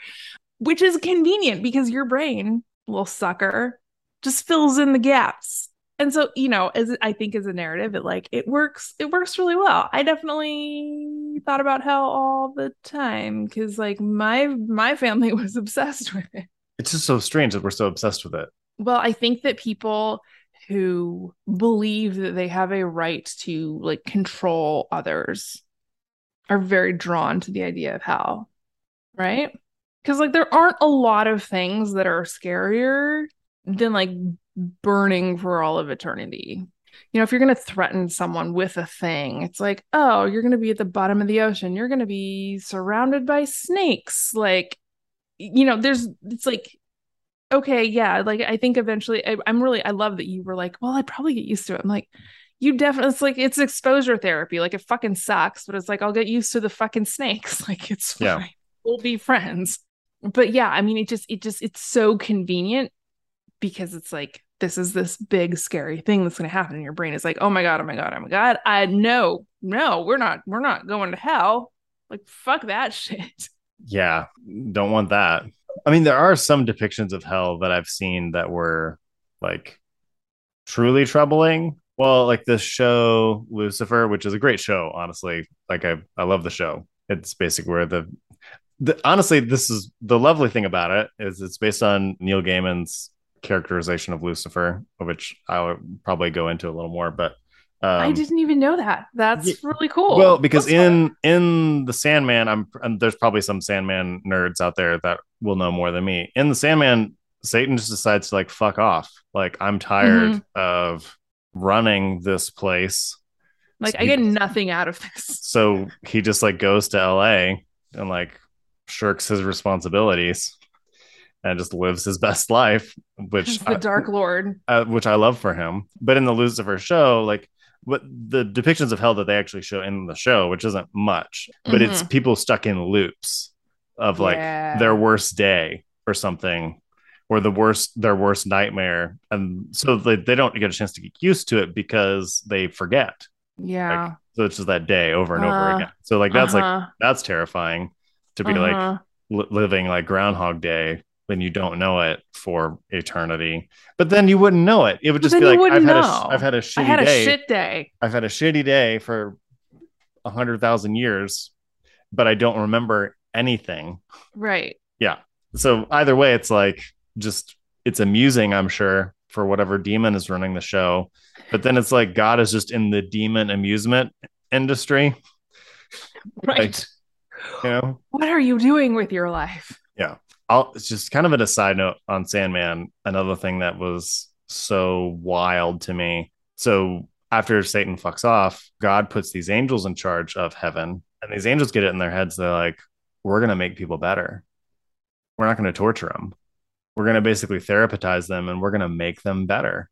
which is convenient because your brain, little sucker, just fills in the gaps. And so, you know, as I think as a narrative, it like it works, it works really well. I definitely thought about hell all the time because like my my family was obsessed with it. it's just so strange that we're so obsessed with it Well, I think that people who believe that they have a right to like control others are very drawn to the idea of hell, right? Because like there aren't a lot of things that are scarier than like burning for all of eternity. You know, if you're going to threaten someone with a thing, it's like, oh, you're going to be at the bottom of the ocean. You're going to be surrounded by snakes. Like, you know, there's, it's like, okay, yeah. Like, I think eventually, I, I'm really, I love that you were like, well, I'd probably get used to it. I'm like, you definitely, it's like, it's exposure therapy. Like, it fucking sucks, but it's like, I'll get used to the fucking snakes. Like, it's fine. Yeah. We'll be friends. But yeah, I mean, it just, it just, it's so convenient because it's like, this is this big scary thing that's going to happen in your brain. It's like, oh my God, oh my God, oh my God. I no, no, we're not, we're not going to hell. Like, fuck that shit. yeah don't want that i mean there are some depictions of hell that i've seen that were like truly troubling well like this show lucifer which is a great show honestly like i i love the show it's basically where the, the honestly this is the lovely thing about it is it's based on neil gaiman's characterization of lucifer which i'll probably go into a little more but um, I didn't even know that. That's yeah. really cool. well, because That's fun. in in the Sandman, I'm and there's probably some Sandman nerds out there that will know more than me. In the Sandman, Satan just decides to like fuck off. Like I'm tired Mm-hmm. of running this place, like, so I he- get nothing out of this. so he just like goes to L.A. and like shirks his responsibilities and just lives his best life, which the I- Dark Lord. uh, which I love for him. But in the Lucifer show, like what the depictions of hell that they actually show in the show, which isn't much, but it's people stuck in loops of like Yeah. their worst day or something, or the worst their worst nightmare, and so they they don't get a chance to get used to it because they forget. Yeah. So it's just that day over and over Uh, again. So like that's like Uh-huh. that's terrifying to be like Uh-huh. li- living like Groundhog Day when you don't know it for eternity. But then you wouldn't know it. It would just be like I've had a I've had a I shitty had a day. shit day. I've had a shitty day for a hundred thousand years, but I don't remember anything. Right. Yeah. So either way, it's like just it's amusing, I'm sure, for whatever demon is running the show. But then it's like God is just in the demon amusement industry, Right. you know. what are you doing with your life? I'll it's just kind of a side note on Sandman. Another thing that was so wild to me. So after Satan fucks off, God puts these angels in charge of heaven, and these angels get it in their heads. They're like, "We're gonna make people better. We're not gonna torture them. we're going to basically therapize them and we're going to make them better.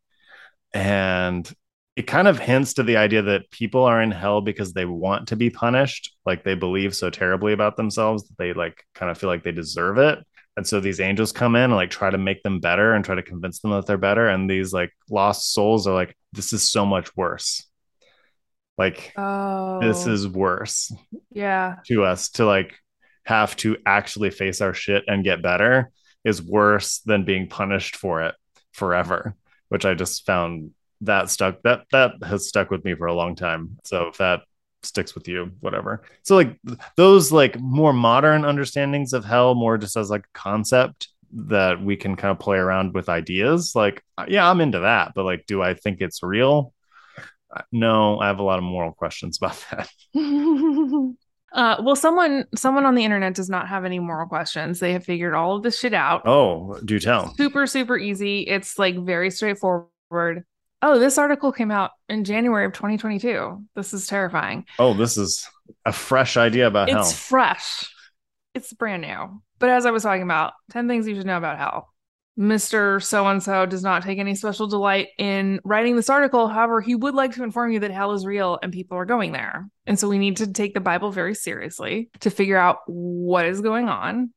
And it kind of hints to the idea that people are in hell because they want to be punished. Like they believe so terribly about themselves that they like kind of feel like they deserve it. And so these angels come in and like try to make them better and try to convince them that they're better. And these like lost souls are like, this is so much worse. Like, Oh, this is worse yeah. to us to like have to actually face our shit and get better is worse than being punished for it forever which i just found that stuck that that has stuck with me for a long time so if that sticks with you whatever so like those like more modern understandings of hell more just as like a concept that we can kind of play around with ideas like yeah i'm into that but like do i think it's real no i have a lot of moral questions about that uh, well, someone someone on the internet does not have any moral questions. They have figured all of this shit out. oh do tell Super, super easy. It's like very straightforward. Oh, this article came out in January of 2022. This is terrifying. Oh, this is a fresh idea about It's hell. It's fresh. It's brand new. But as I was talking about, 10 things you should know about hell. Mr. So and so does not take any special delight in writing this article. However, he would like to inform you that hell is real and people are going there. And so we need to take the Bible very seriously to figure out what is going on.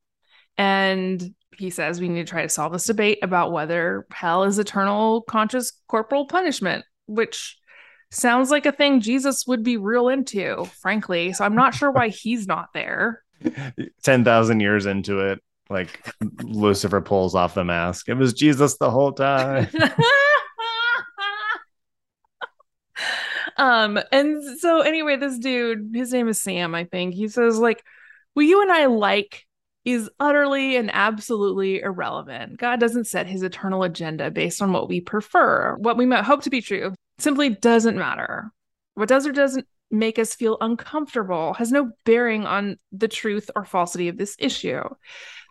And he says we need to try to solve this debate about whether hell is eternal conscious corporal punishment, which sounds like a thing Jesus would be real into, frankly. So I'm not sure why he's not there. 10,000 years into it, like Lucifer pulls off the mask. It was Jesus the whole time. um and so anyway this dude his name is sam i think he says like what you and i like is utterly and absolutely irrelevant. God doesn't set his eternal agenda based on what we prefer. What we might hope to be true simply doesn't matter. What does or doesn't make us feel uncomfortable has no bearing on the truth or falsity of this issue.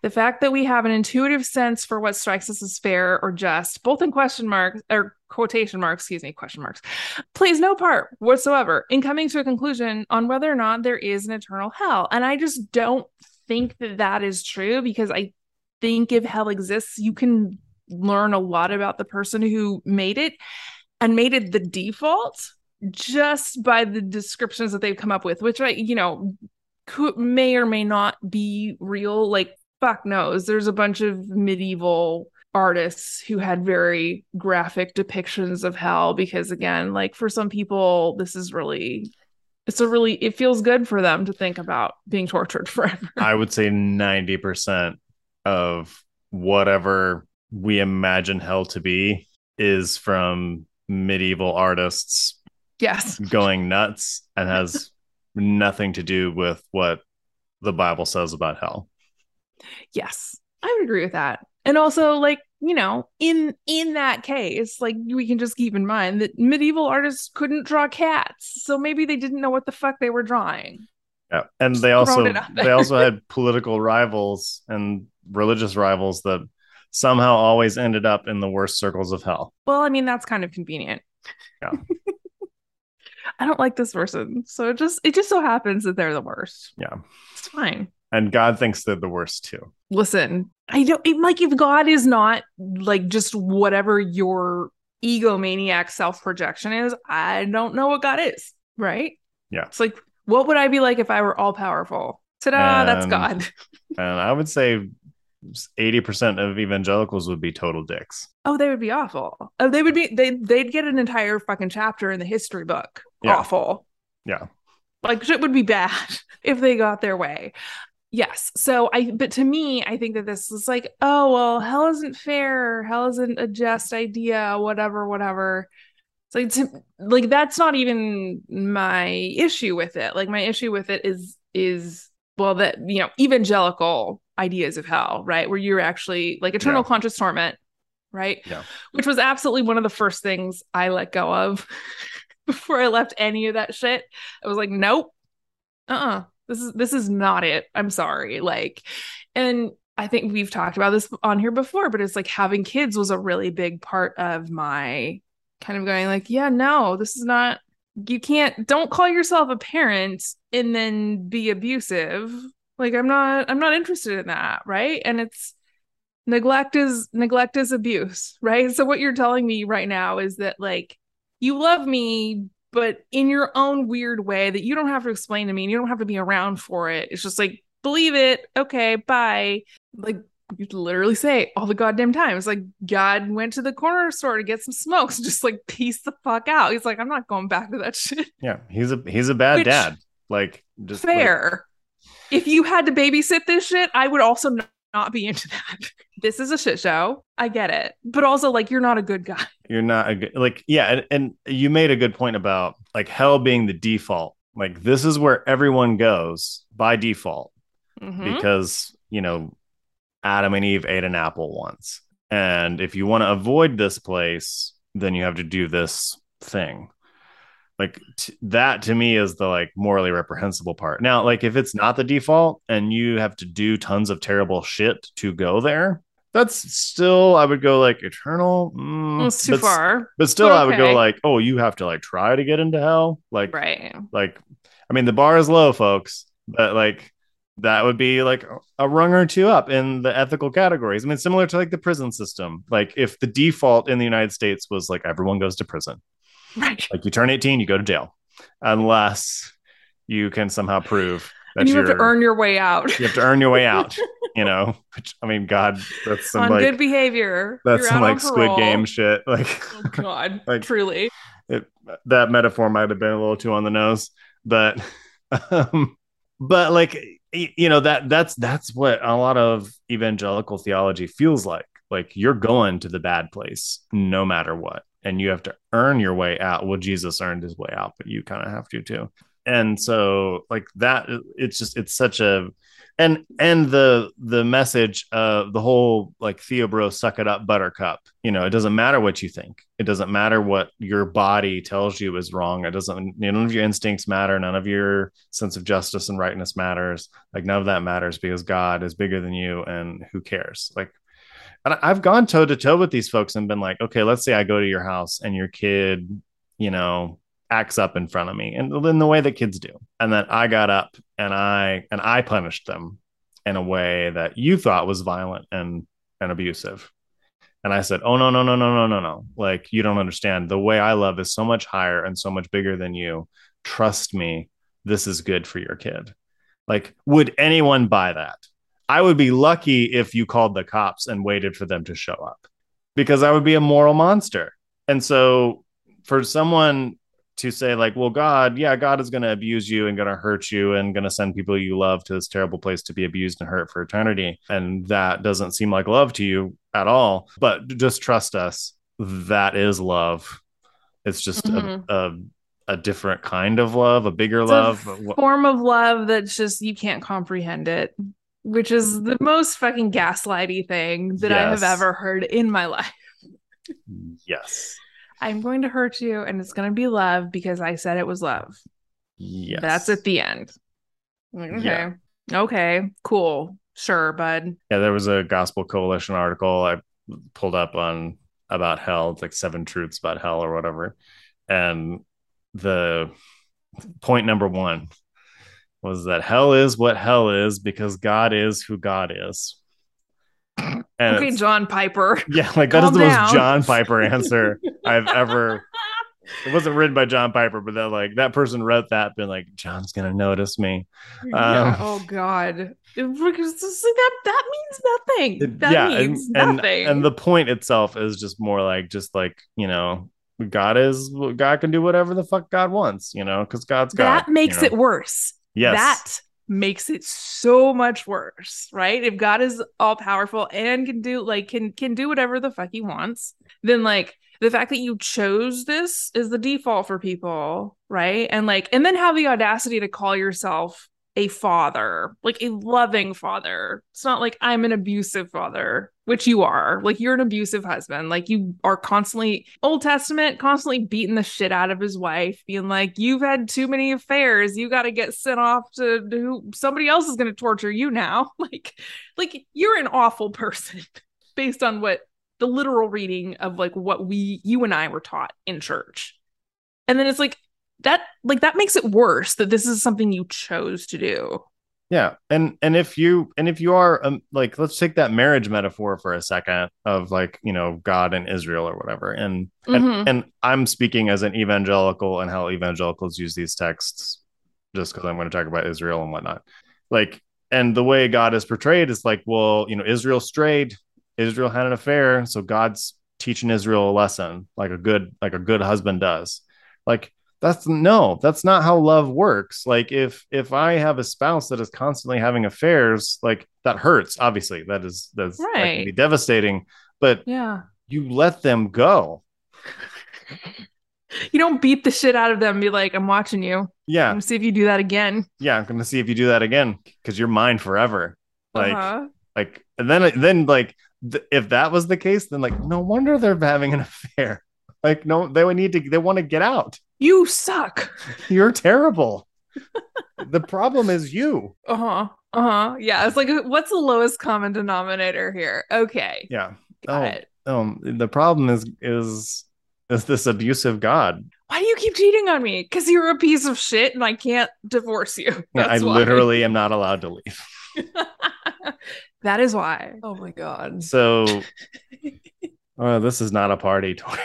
The fact that we have an intuitive sense for what strikes us as fair or just, both in question marks or quotation marks, excuse me, question marks, plays no part whatsoever in coming to a conclusion on whether or not there is an eternal hell. And I just don't think that that is true because I think if hell exists, you can learn a lot about the person who made it and made it the default just by the descriptions that they've come up with, which I, you know, could may or may not be real. Like fuck knows. There's a bunch of medieval artists who had very graphic depictions of hell because again, like for some people this is really it's a really it feels good for them to think about being tortured forever. I would say 90% of whatever we imagine hell to be is from medieval artists yes. going nuts and has nothing to do with what the Bible says about hell. Yes. I would agree with that. And also like, you know, in in that case, like we can just keep in mind that medieval artists couldn't draw cats. So maybe they didn't know what the fuck they were drawing. Yeah. And they also throwing it out they also had political rivals and religious rivals that somehow always ended up in the worst circles of hell. Well, I mean, that's kind of convenient. Yeah. I don't like this person. So it just it just so happens that they're the worst. Yeah. It's fine. And God thinks they're the worst too. Listen, I don't it- like if God is not like just whatever your egomaniac self-projection is, I don't know what God is, right? Yeah. It's like what would I be like if I were all powerful? Ta-da, that's God. And I would say 80% of evangelicals would be total dicks. Oh, they would be awful. Oh, they would be they they'd get an entire fucking chapter in the history book. Yeah. Awful. Yeah. like shit would be bad if they got their way yes. So i but to me i think that this is like oh well hell isn't fair. Hell isn't a just idea whatever whatever. It's like to, like that's not even my issue with it. Like my issue with it is is well that you know evangelical ideas of hell right? Where you're actually like eternal Yeah. conscious torment right? Yeah. which was absolutely one of the first things i let go of before i left any of that shit. I was like nope. Uh-uh this is this is not it. I'm sorry. Like and i think we've talked about this on here before but it's like having kids was a really big part of my kind of going like yeah no this is not you can't don't call yourself a parent and then be abusive. Like i'm not i'm not interested in that right? And it's neglect is neglect is abuse, right? So what you're telling me right now is that like you love me but in your own weird way that you don't have to explain to me and you don't have to be around for it. It's just like believe it. Okay, bye. Like you literally say all the goddamn time. It's like God went to the corner store to get some smokes, just like peace the fuck out. He's like, I'm not going back to that shit. Yeah, he's a he's a bad Which- dad. Like just like- Fair. if you had to babysit this shit, I would also not, not be into that. This is a shit show. I get it. But also, like, you're not a good guy. you're not a good like yeah and, and you made a good point about like hell being the default like this is where everyone goes by default Mhm. because you know adam and eve ate an apple once and if you want to avoid this place then you have to do this thing like t- that to me is the like morally reprehensible part now like if it's not the default and you have to do tons of terrible shit to go there that's still i would go like eternal. Mm, It's too but far. but still But i would go like oh you have to like try to get into hell. Like Right. like i mean the bar is low folks but like that would be like a rung or two up in the ethical categories. I mean similar to like the prison system. Like if the default in the united states was like everyone goes to prison. Right. like you turn 18 you go to jail. Unless you can somehow prove And you have to earn your way out you have to earn your way out you know which i mean god that's some on like good behavior. that's You're some like squid game shit like Oh, God. Like- Truly. it, that metaphor might have been a little too on the nose but um but like you know that that's that's what a lot of evangelical theology feels like like you're going to the bad place no matter what and you have to earn your way out well jesus earned his way out but you kind of have to too and so like that it's just it's such a and and the the message of the whole like theobro suck it up buttercup you know it doesn't matter what you think. It doesn't matter what your body tells you is wrong. It doesn't none of your instincts matter. None of your sense of justice and rightness matters. Like none of that matters because god is bigger than you and who cares? Like and I've gone toe to toe with these folks and been like, okay, let's say I go to your house and your kid, you know, acts up in front of me and in the way that kids do. And then I got up and I and I punished them in a way that you thought was violent and and abusive. And I said, "Oh no, no, no, no, no, no, no. Like you don't understand. The way I love is so much higher and so much bigger than you. Trust me, this is good for your kid." Like would anyone buy that? I would be lucky if you called the cops and waited for them to show up because I would be a moral monster. And so for someone to say like, well, God, yeah, God is going to abuse you and going to hurt you and going to send people you love to this terrible place to be abused and hurt for eternity. And that doesn't seem like love to you at all. But just trust us. That is love. It's just Mhm. a, a a different kind of love, a bigger It's love. a form of love that's just you can't comprehend it, which is the most fucking gaslighty thing that I have ever heard in my life. yes. I'm going to hurt you and it's going to be love because I said it was love. Yes. That's at the end. Like, okay. Yeah. Okay. Cool. Sure, bud. Yeah, there was a Gospel Coalition article I pulled up on about hell, it's like seven truths about hell or whatever. And the point number one was that hell is what hell is because God is who God is. And okay, John Piper. yeah, like that is the down. most John Piper answer I've ever. It wasn't written by John Piper, but that like that person wrote that, been like, John's gonna notice me. yeah. Um, Oh God. Because that that means nothing. That yeah, means and, and nothing. and the point itself is just more like just like you know, God is God can do whatever the fuck God wants, you know, because God's God. that makes you know? it worse. Yes. That makes it so much worse, right? If God is all powerful and can do like can can do whatever the fuck he wants, then like the fact that you chose this is the default for people, right? And like and then have the audacity to call yourself a father, like a loving father. It's not like I'm an abusive father, which you are. Like you're an abusive husband. Like you are constantly Old Testament, constantly beating the shit out of his wife, being like, "You've had too many affairs. You got to get sent off to who somebody else is going to torture you now." Like, like you're an awful person based on what the literal reading of like what we, you and I were taught in church. And then it's like that, like that makes it worse that this is something you chose to do. Yeah, and and if you and if you are um, like, let's take that marriage metaphor for a second of like you know God and Israel or whatever, and Mhm. and and I'm speaking as an evangelical and how evangelicals use these texts, just because I'm going to talk about Israel and whatnot. Like, and the way God is portrayed is like, well, you know, Israel strayed, Israel had an affair, so God's teaching Israel a lesson, like a good like a good husband does. Like that's no that's not how love works like if if i have a spouse that is constantly having affairs like that hurts obviously that is that's right. that can be devastating but Yeah. you let them go You don't beat the shit out of them be like, I'm watching you. I'm yeah gonna see if you do that again. yeah i'm gonna see if you do that again because you're mine forever like Uh-huh. like and then then like th- if that was the case then like no wonder they're having an affair like no they would need to they want to get out You suck. you're terrible the problem is you Uh-huh. Uh-huh. Yeah. It's like what's the lowest common denominator here? Okay. yeah Got oh it. um the problem is is is this abusive god Why do you keep cheating on me? Because you're a piece of shit and I can't divorce you. Yeah, i why. literally am not allowed to leave that is why. Oh my god. so oh this is not a party Tori.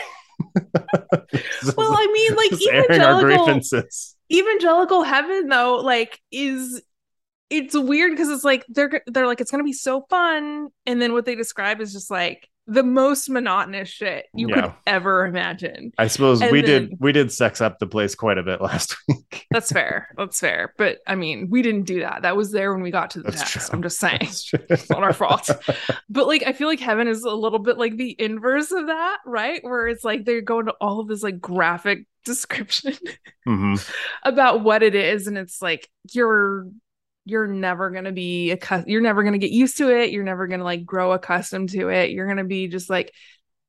Well, I mean, like Just airing our evangelical evangelical heaven though, like is it's weird because it's like they're they're like it's gonna be so fun, and then what they describe is just like the most monotonous shit you Yeah. could ever imagine. i suppose And we then- did we did sex up the place quite a bit last week That's fair. That's fair. But I mean, we didn't do that. That was there when we got to the That's text. true. I'm just saying. It's not our fault. But like I feel like heaven is a little bit like the inverse of that, right? Where it's like they're going to all of this like graphic description Mhm. about what it is and it's like you're you're never going to be a you're never going to get used to it. You're never going to like grow accustomed to it. You're going to be just like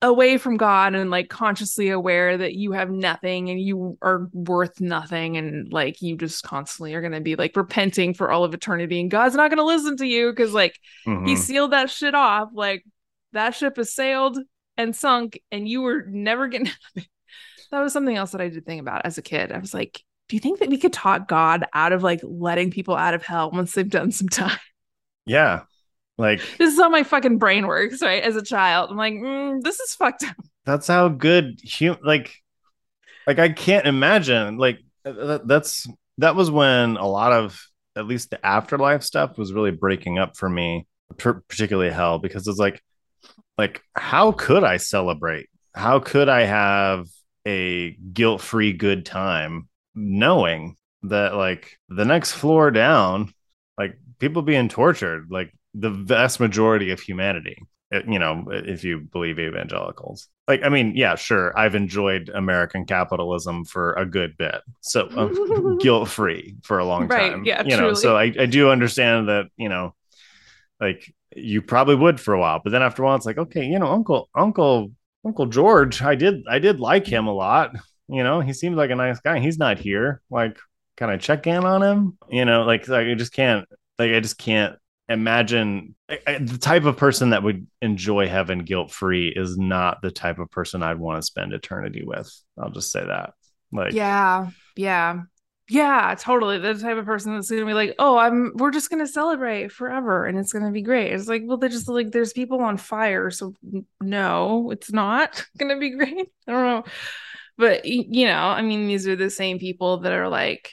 away from god and like consciously aware that you have nothing and you are worth nothing. And like you just constantly are going to be like repenting for all of eternity and god's not going to listen to you cuz like he Mhm. sealed that shit off. Like that ship has sailed and sunk and you were never getting that was something else that i did think about as a kid. I was like do you think that we could talk god out of like letting people out of hell once they've done some time? Yeah. Like this is how my fucking brain works right as a child. I'm like mm, this is fucked up. That's how good hum- like like i can't imagine like that's that was when a lot of at least the afterlife stuff was really breaking up for me particularly hell because it's like like how could i celebrate? How could i have a guilt-free good time knowing that like the next floor down like people being tortured like the vast majority of humanity uh, you know if you believe evangelicals. Like i mean yeah sure i've enjoyed american capitalism for a good bit so uh, guilt free for a long Right, time yeah, you know so I, I do understand that you know like you probably would for a while but then after a while it's like okay you know uncle uncle uncle george i did i did like him a lot you know he seems like a nice guy. He's not here. Like can i check in on him? You know like, like i just can't like i just can't imagine I, I- the type of person that would enjoy heaven guilt free is not the type of person I'd want to spend eternity with. I'll just say that. Like, yeah yeah. Yeah totally. The type of person that's gonna be like oh i'm we're just gonna celebrate forever and it's gonna be great. It's like well they're just like there's people on fire so no it's not gonna be great. I don't know but you know i mean these are the same people that are like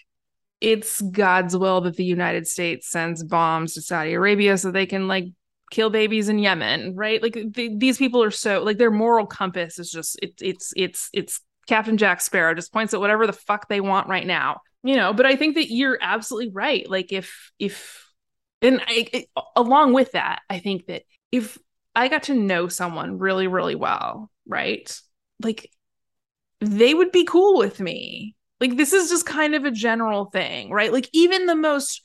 it's god's will that the united states sends bombs to saudi arabia so they can like kill babies in yemen right like th- these people are so like their moral compass is just it, it's it's it's Captain Jack Sparrow just points at whatever the fuck they want right now. You know, but I think that you're absolutely right. Like if if and I, it, along with that, I think that if I got to know someone really really well, right? Like they would be cool with me. Like this is just kind of a general thing, right? Like even the most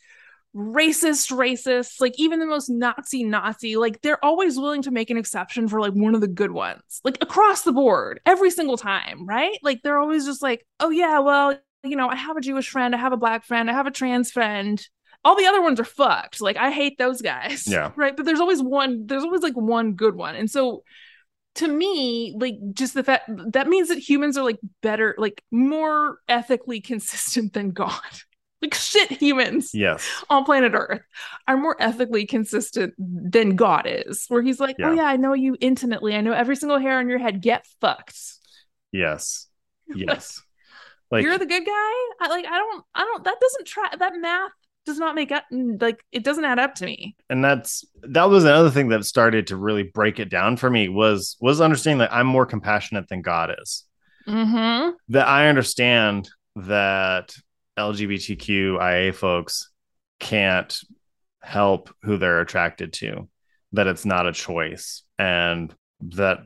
racist racist, like even the most nazi nazi like they're always willing to make an exception for like one of the good ones like across the board every single time right like they're always just like oh yeah well you know i have a jewish friend i have a black friend i have a trans friend all the other ones are fucked like i hate those guys Yeah. right but there's always one there's always like one good one and so to me like just the fact that means that humans are like better like more ethically consistent than god like shit humans Yes. on planet Earth are more ethically consistent than God is, where he's like, oh Yeah. yeah, I know you intimately. I know every single hair on your head. Get fucked. Yes. Yes. Like You're the good guy. I like. I don't. I don't. That doesn't try. That math does not make up. Like it doesn't add up to me. and that's that was another thing that started to really break it down for me was was understanding that I'm more compassionate than God is. Mm-hmm. That I understand that LGBTQIA folks can't help who they're attracted to, that it's not a choice, and that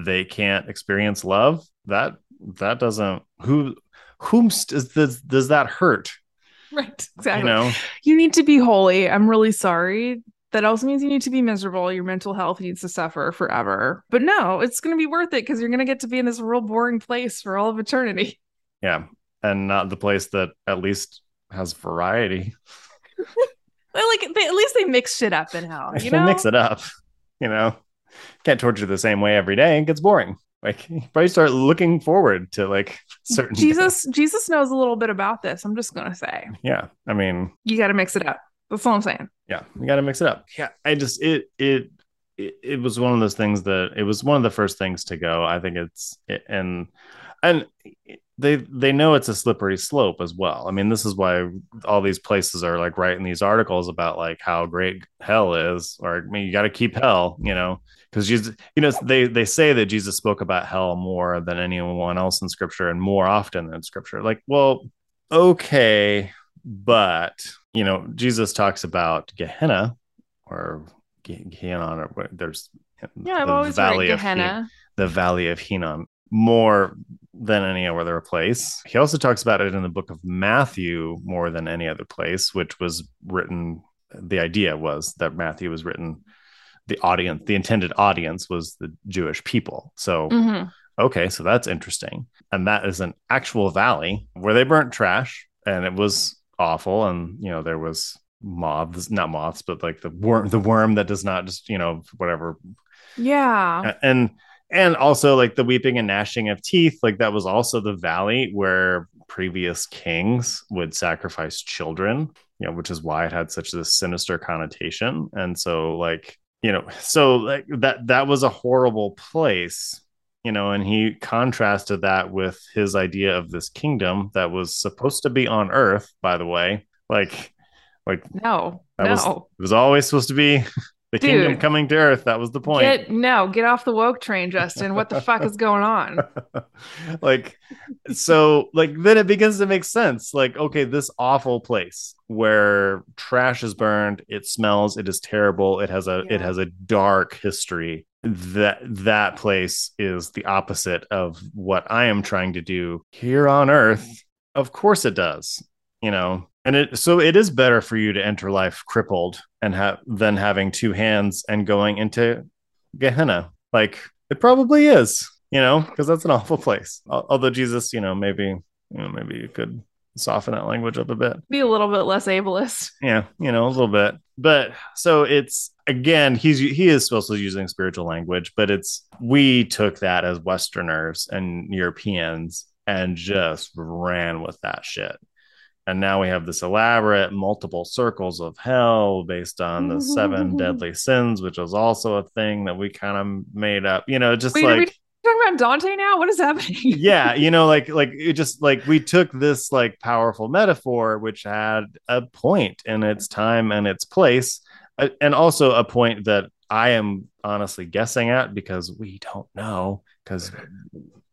they can't experience love. That that doesn't who whom does does, does that hurt? Right. Exactly. You know, you need to be holy. I'm really sorry. That also means you need to be miserable. Your mental health needs to suffer forever. But no, it's going to be worth it because you're going to get to be in this real boring place for all of eternity. yeah, and not the place that at least has variety. Like they, at least they mix shit up in hell. You know, mix it up. You know, can't torture the same way every day. It gets boring. Like you probably start looking forward to like certain Jesus, Jesus knows a little bit about this. I'm just gonna say Yeah, I mean, you got to mix it up. That's all I'm saying. yeah, you got to mix it up. Yeah, I just it it it, was one of those things that it was one of the first things to go. I think it's and and they they know it's a slippery slope as well. I mean, this is why all these places are like writing these articles about like how great hell is, or I mean, you got to keep hell, you know, because Jesus, you know, they they say that Jesus spoke about hell more than anyone else in Scripture and more often than Scripture. Like, well, okay, but you know, Jesus talks about Gehenna or Gehenna, or what- there's Yeah, I've the always valley of Gehenna. the Valley of Hinnom more than any other place. He also talks about it in the book of Matthew more than any other place, which was written. The idea was that Matthew was written. The audience, the intended audience, was the Jewish people. So Mhm. okay, so that's interesting. And that is an actual valley where they burnt trash and it was awful. And, you know, there was moths, not moths, but like the worm, the worm that does not just, you know, whatever. Yeah. And, and also like the weeping and gnashing of teeth, like that was also the valley where previous kings would sacrifice children, you know, which is why it had such a sinister connotation. And so, like, you know, so like that, that was a horrible place you know, and he contrasted that with his idea of this kingdom that was supposed to be on Earth, by the way. Like, like No. that no. was it was always supposed to be the kingdom coming to Earth. That was the point. Get no, get off the woke train, Justin. What the fuck is going on? like, so like then it begins to make sense. Like, okay, this awful place where trash is burned, it smells, it is terrible, it has a it has a dark history. That that place is the opposite of what I am trying to do here on Earth. Of course it does. You know, and it so it is better for you to enter life crippled and have than having two hands and going into Gehenna. Like it probably is, you know, because that's an awful place. Although Jesus, you know, maybe you know, maybe you could soften that language up a bit. Be a little bit less ableist. Yeah, you know, a little bit. But so it's again, he's he is supposed to be using spiritual language, but it's we took that as Westerners and Europeans and just ran with that shit. And now we have this elaborate multiple circles of hell based on the seven deadly sins, which was also a thing that we kind of made up. You know, just Wait, like talking about Dante now? What is happening? yeah you know like like it just like we took this like powerful metaphor which had a point in its time and its place uh, and also a point that i am honestly guessing at because we don't know because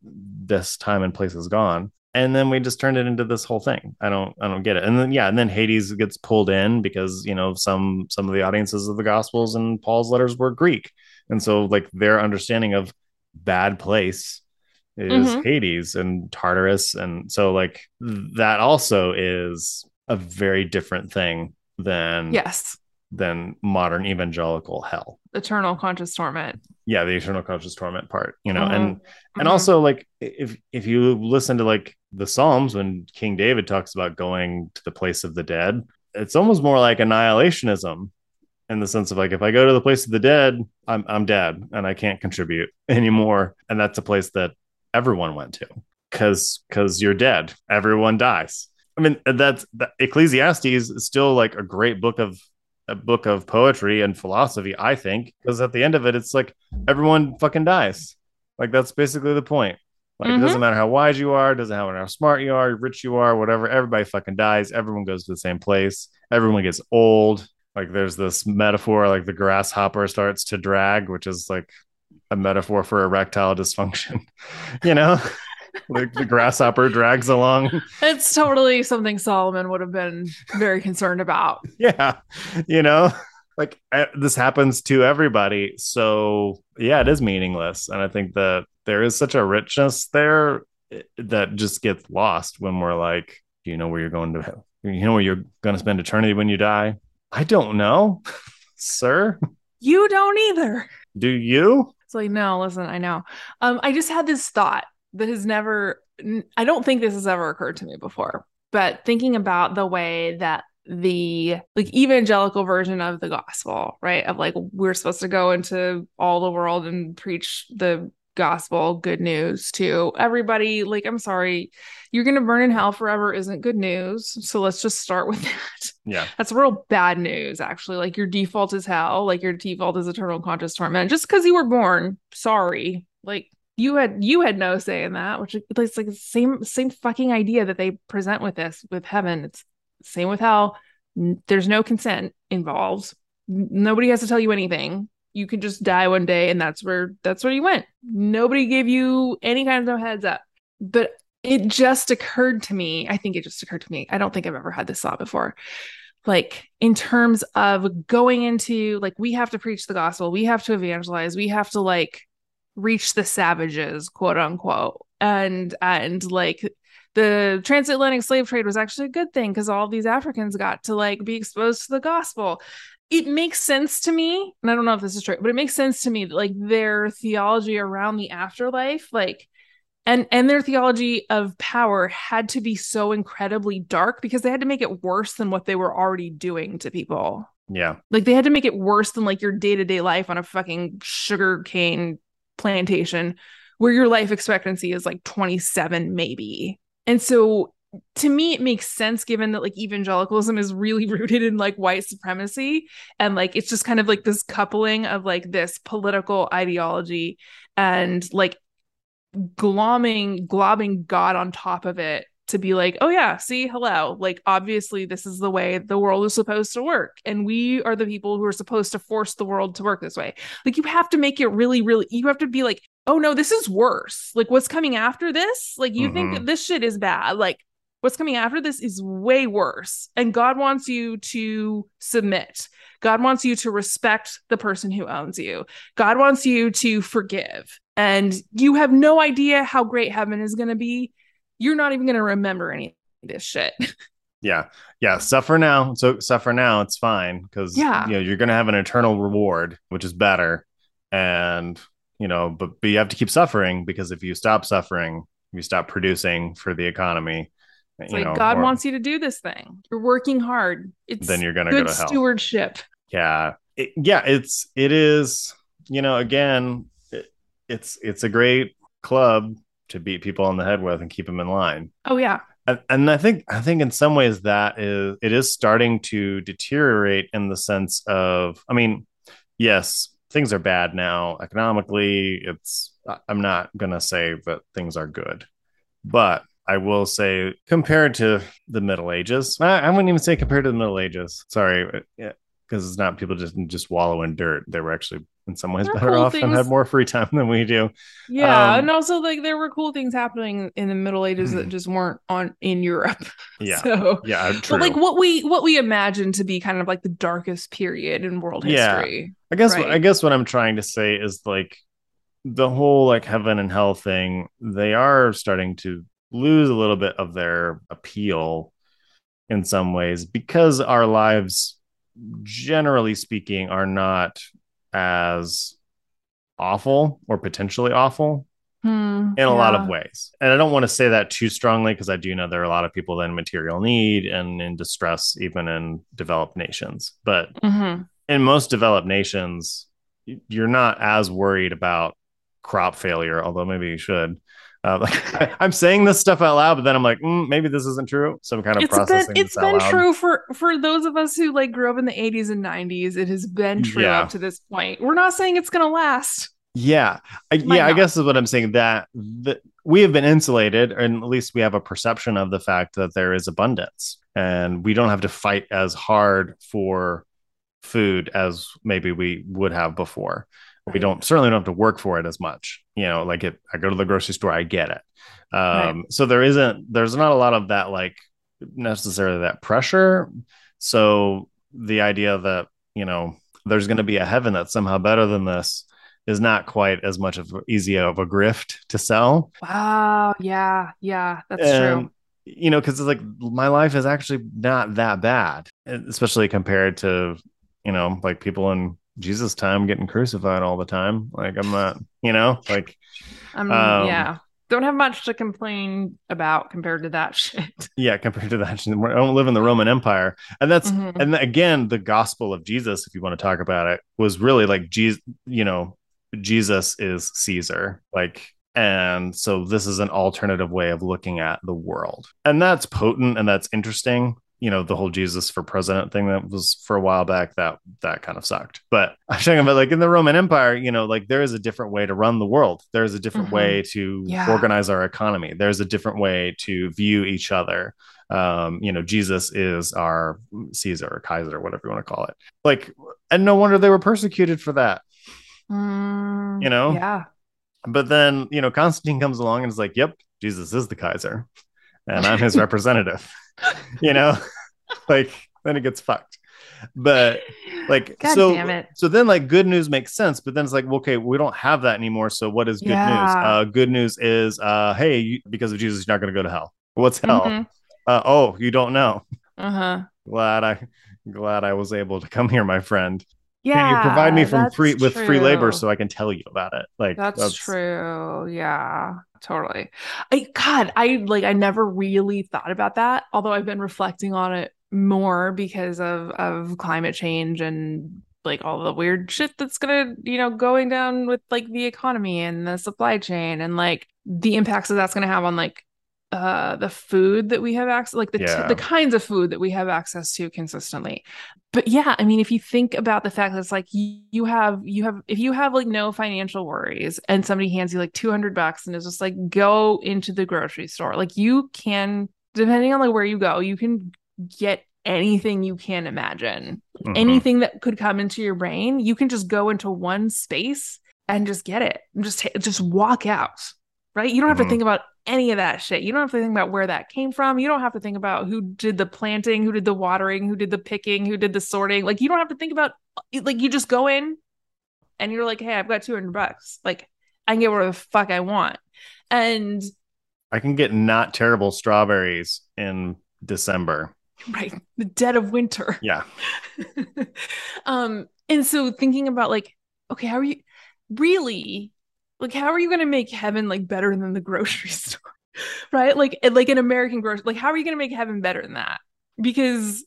this time and place is gone and then we just turned it into this whole thing i don't i don't get it and then yeah and then hades gets pulled in because you know some some of the audiences of the gospels and paul's letters were greek and so like their understanding of bad place is Mhm. hades and tartarus and so like that also is a very different thing than Yes. than modern evangelical hell Eternal conscious torment. yeah the eternal conscious torment part you know Mhm. and and Mhm. also like if if you listen to like the psalms when king david talks about going to the place of the dead it's almost more like annihilationism in the sense of like if i go to the place of the dead i'm i'm dead and i can't contribute anymore and that's a place that everyone went to because because you're dead everyone dies I mean, that's that, Ecclesiastes is still like a great book of a book of poetry and philosophy, I think, because at the end of it, it's like everyone fucking dies. Like that's basically the point. Like mm-hmm. it doesn't matter how wise you are, doesn't matter how smart you are, rich you are, whatever. Everybody fucking dies. Everyone goes to the same place. Everyone gets old. Like there's this metaphor, like the grasshopper starts to drag, which is like a metaphor for erectile dysfunction. you know, like the grasshopper drags along. It's totally something Solomon would have been very concerned about. Yeah, you know, like this happens to everybody. So yeah, it is meaningless, and I think that there is such a richness there eh, that just gets lost when we're like, do you know where you're going to? You know where you're going to spend eternity when you die? I don't know, sir. You don't either. Do you? It's like, no, listen, I know. Um, I just had this thought that has never, I don't think this has ever occurred to me before, but thinking about the way that the like evangelical version of the gospel, right? Of like, we're supposed to go into all the world and preach the gospel good news to everybody. Like i'm sorry you're gonna burn in hell forever isn't good news. So let's just start with that. Yeah. That's real bad news actually. Like your default is hell. Like your default is eternal conscious torment. Just because you were born sorry. Like you had you had no say in that which it's like the same same fucking idea that they present with this with heaven. It's same with hell. There's no consent involved. Nobody has to tell you anything you can just die one day and that's where that's where you went. Nobody gave you any kind of heads up. But it just occurred to me i think it just occurred to me i don't think i've ever had this thought before. Like in terms of going into like we have to preach the gospel we have to evangelize we have to like reach the savages quote unquote. And and like the transatlantic slave trade was actually a good thing because all these africans got to like be exposed to the gospel it makes sense to me and i don't know if this is true but it makes sense to me that like their theology around the afterlife like and and their theology of power had to be so incredibly dark because they had to make it worse than what they were already doing to people. Yeah. Like they had to make it worse than like your day-to-day life on a fucking sugar cane plantation where your life expectancy is like 27 maybe. And so to me it makes sense given that like evangelicalism is really rooted in like white supremacy. And like it's just kind of like this coupling of like this political ideology and like glomming globbing god on top of it to be like oh yeah see hello like obviously this is the way the world is supposed to work and we are the people who are supposed to force the world to work this way. Like you have to make it really really you have to be like oh no this is worse. Like what's coming after this? Like you mm-hmm. think that this shit is bad. Like what's coming after this is way worse. And God wants you to submit. God wants you to respect the person who owns you. God wants you to forgive. And you have no idea how great heaven is going to be. You're not even going to remember any of this shit. yeah. Yeah. Suffer now. So suffer now. It's fine because yeah. you know, you're going to have an eternal reward, which is better. And, you know, but, but you have to keep suffering because if you stop suffering, you stop producing for the economy, it's like know, God or, wants you to do this thing. You're working hard. It's then you're gonna good go to hell. stewardship. Yeah, it, yeah. It's it is. You know, again, it, it's it's a great club to beat people on the head with and keep them in line. Oh yeah. And, and I think I think in some ways that is it is starting to deteriorate in the sense of I mean, yes, things are bad now economically. It's I'm not gonna say that things are good, but I will say, compared to the Middle Ages, I, I wouldn't even say compared to the Middle Ages. Sorry, uh, because it's not people just just wallow in dirt. They were actually in some ways better cool off things. and had more free time than we do. Yeah, um, and also like there were cool things happening in the Middle Ages that mhm. just weren't on in Europe. Yeah, so yeah, true. But like what we what we imagine to be kind of like the darkest period in world history. Yeah. I guess right? I guess what I'm trying to say is like the whole like heaven and hell thing. They are starting to lose a little bit of their appeal in some ways because our lives generally speaking are not as awful or potentially awful hmm, in a yeah. lot of ways. And I don't want to say that too strongly because I do know there are a lot of people in material need and in distress, even in developed nations. But mm-hmm. in most developed nations, you're not as worried about crop failure, although maybe you should, Uh, like, I'm saying this stuff out loud, but then I'm like, mm, maybe this isn't true. Some kind of it's processing been it's been loud. true for for those of us who like grew up in the 80s and 90s. It has been true Yeah. up to this point. We're not saying it's gonna last. Yeah, I, yeah, I guess is what I'm saying. That that we have been insulated, and at least we have a perception of the fact that there is abundance, and we don't have to fight as hard for food as maybe we would have before. We don't certainly don't have to work for it as much. You know, like if I go to the grocery store, I get it. Um, Right. So there isn't, there's not a lot of that like necessarily that pressure. So the idea that you know there's going to be a heaven that's somehow better than this is not quite as much of easy of a grift to sell. Wow. Yeah. Yeah. That's And, true. You know, because it's like my life is actually not that bad, especially compared to you know like people in Jesus' time getting crucified all the time. Like I'm not, you know, like Um, um, yeah. Don't have much to complain about compared to that shit. yeah, compared to that, I don't live in the Roman Empire, and that's Mhm. and again the gospel of jesus if you want to talk about it was really like jesus you know jesus is caesar like and so this is an alternative way of looking at the world and that's potent and that's interesting you know the whole jesus for president thing that was for a while back that that kind of sucked but i'm talking about like in the roman empire you know like there is a different way to run the world there's a different Mhm. way to Yeah. organize our economy there's a different way to view each other um you know jesus is our caesar or kaiser whatever you want to call it like and no wonder they were persecuted for that Mm, You know? Yeah. but then you know constantine comes along and is like yep jesus is the kaiser and i'm his representative you know like then it gets fucked but like God so damn it. so then like good news makes sense but then it's like well, okay we don't have that anymore so what is good news uh good news is uh hey you, because of jesus you're not going to go to hell what's hell Mhm. uh, oh you don't know Uh-huh. glad i glad i was able to come here my friend Yeah. you provide me from that's free with free labor so i can tell you about it like That's, true. Yeah, totally. I God, I like I never really thought about that, although I've been reflecting on it more because of of climate change and like all the weird shit that's gonna, you know, going down with like the economy and the supply chain and like the impacts that that's gonna have on like uh the food that we have access like the t- the kinds of food that we have access to consistently. But yeah i mean if you think about the fact that it's like you, you have you have if you have like no financial worries and somebody hands you like 200 bucks and is just like go into the grocery store like you can depending on like where you go you can get anything you can imagine. Mhm. anything that could come into your brain you can just go into one space and just get it. And just just walk out right? You don't have Mhm. to think about any of that shit. You don't have to think about where that came from. You don't have to think about who did the planting who did the watering who did the picking who did the sorting. Like you don't have to think about like you just go in and you're like hey i've got 200 bucks. Like i can get whatever the fuck i want. And i can get not terrible strawberries in december. Right. The dead of winter. Yeah. Um and so thinking about like okay how are you really like how are you going to make heaven like better than the grocery store? Right? Like like an american grocery like how are you going to make heaven better than that? Because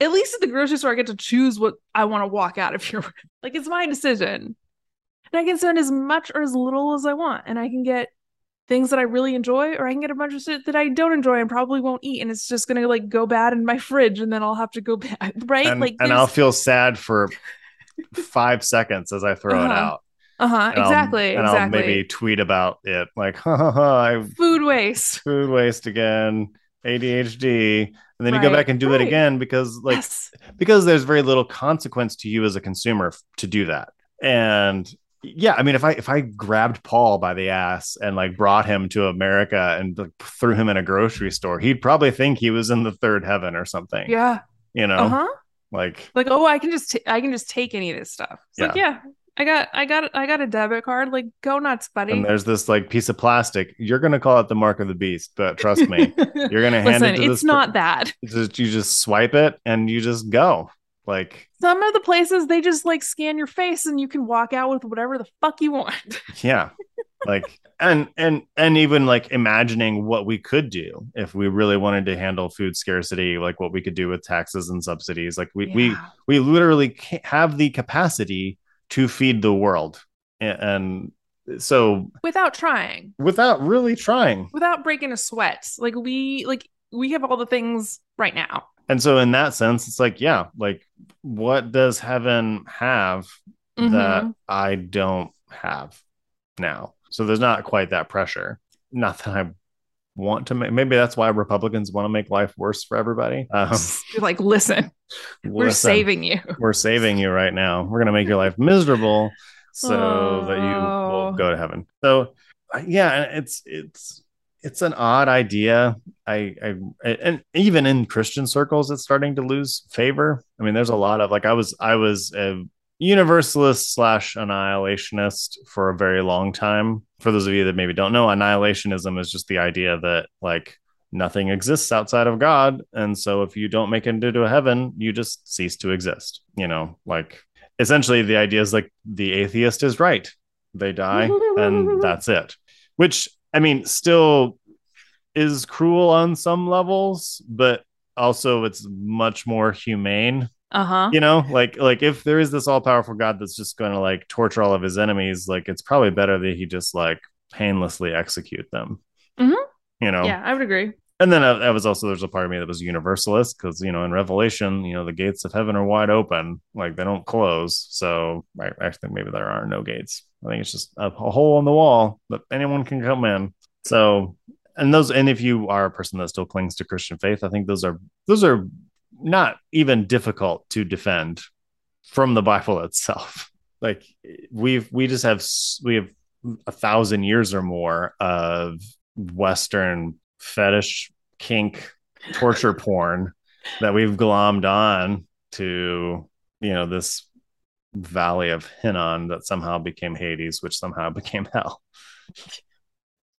at least at the grocery store i get to choose what i want to walk out of here with. like it's my decision. And i can spend as much or as little as i want and i can get things that i really enjoy or i can get a bunch of shit that i don't enjoy and probably won't eat and it's just going to like go bad in my fridge and then i'll have to go back right? And, like and there's- i'll feel sad for five seconds as i throw it Uh-huh. out Uh-huh. And I'll- Exactly. and exactly. I'll maybe tweet about it, like, ha ha ha, I Food waste. food waste again, ADHD, and then you go back and do it again because, like, yes. because there's very little consequence to you as a consumer to do that. And yeah, I mean, if I if I grabbed Paul by the ass and like brought him to America and like, threw him in a grocery store, he'd probably think he was in the third heaven or something. Yeah. You know, Uh-huh. like Like, oh, I can just t- I can just take any of this stuff. It's like, yeah, I got I got I got a debit card. Like, go nuts, buddy. and there's this like piece of plastic. You're gonna call it the mark of the beast, but trust me, you're gonna hand Listen, it to it's this. not that. Just, you just swipe it and you just go. Like, Some of the places they just like scan your face and you can walk out with whatever the fuck you want. yeah, like, and and and even like imagining what we could do if we really wanted to handle food scarcity, like what we could do with taxes and subsidies. Like, we we Yeah. we literally have the capacity to feed the world, and so without trying, without really trying. without breaking a sweat. Like we like we have all the things right now. And so in that sense, it's like, yeah, like what does heaven have that Mhm. I don't have now? So there's not quite that pressure. Not that I want to make maybe that's why Republicans want to make life worse for everybody. Um, You're like, listen, we're saving you. we're saving you right now. We're gonna make your life miserable so that you Oh. will go to heaven. So uh, yeah, it's it's it's an odd idea. I, I and even in Christian circles, it's starting to lose favor. I mean, there's a lot of like I was I was a universalist slash annihilationist for a very long time. For those of you that maybe don't know, annihilationism is just the idea that like nothing exists outside of God. And so if you don't make it into a heaven, you just cease to exist. You know, like essentially the idea is like the atheist is right. They die and that's it. Which I mean, still is cruel on some levels, but also it's much more humane Uh huh. you know like like if there is this all-powerful god that's just going to like torture all of his enemies like it's probably better that he just like painlessly execute them Mhm. you know Yeah, I would agree. and then I, I was also there's a part of me that was universalist because you know in revelation you know the gates of heaven are wide open like they don't close so i actually think maybe there are no gates i think it's just a, a hole in the wall that anyone can come in so and those and if you are a person that still clings to christian faith i think those are those are not even difficult to defend from the bible itself like we've we just have we have a thousand years or more of western fetish kink torture porn that we've glommed on to you know this valley of hinnom that somehow became hades which somehow became hell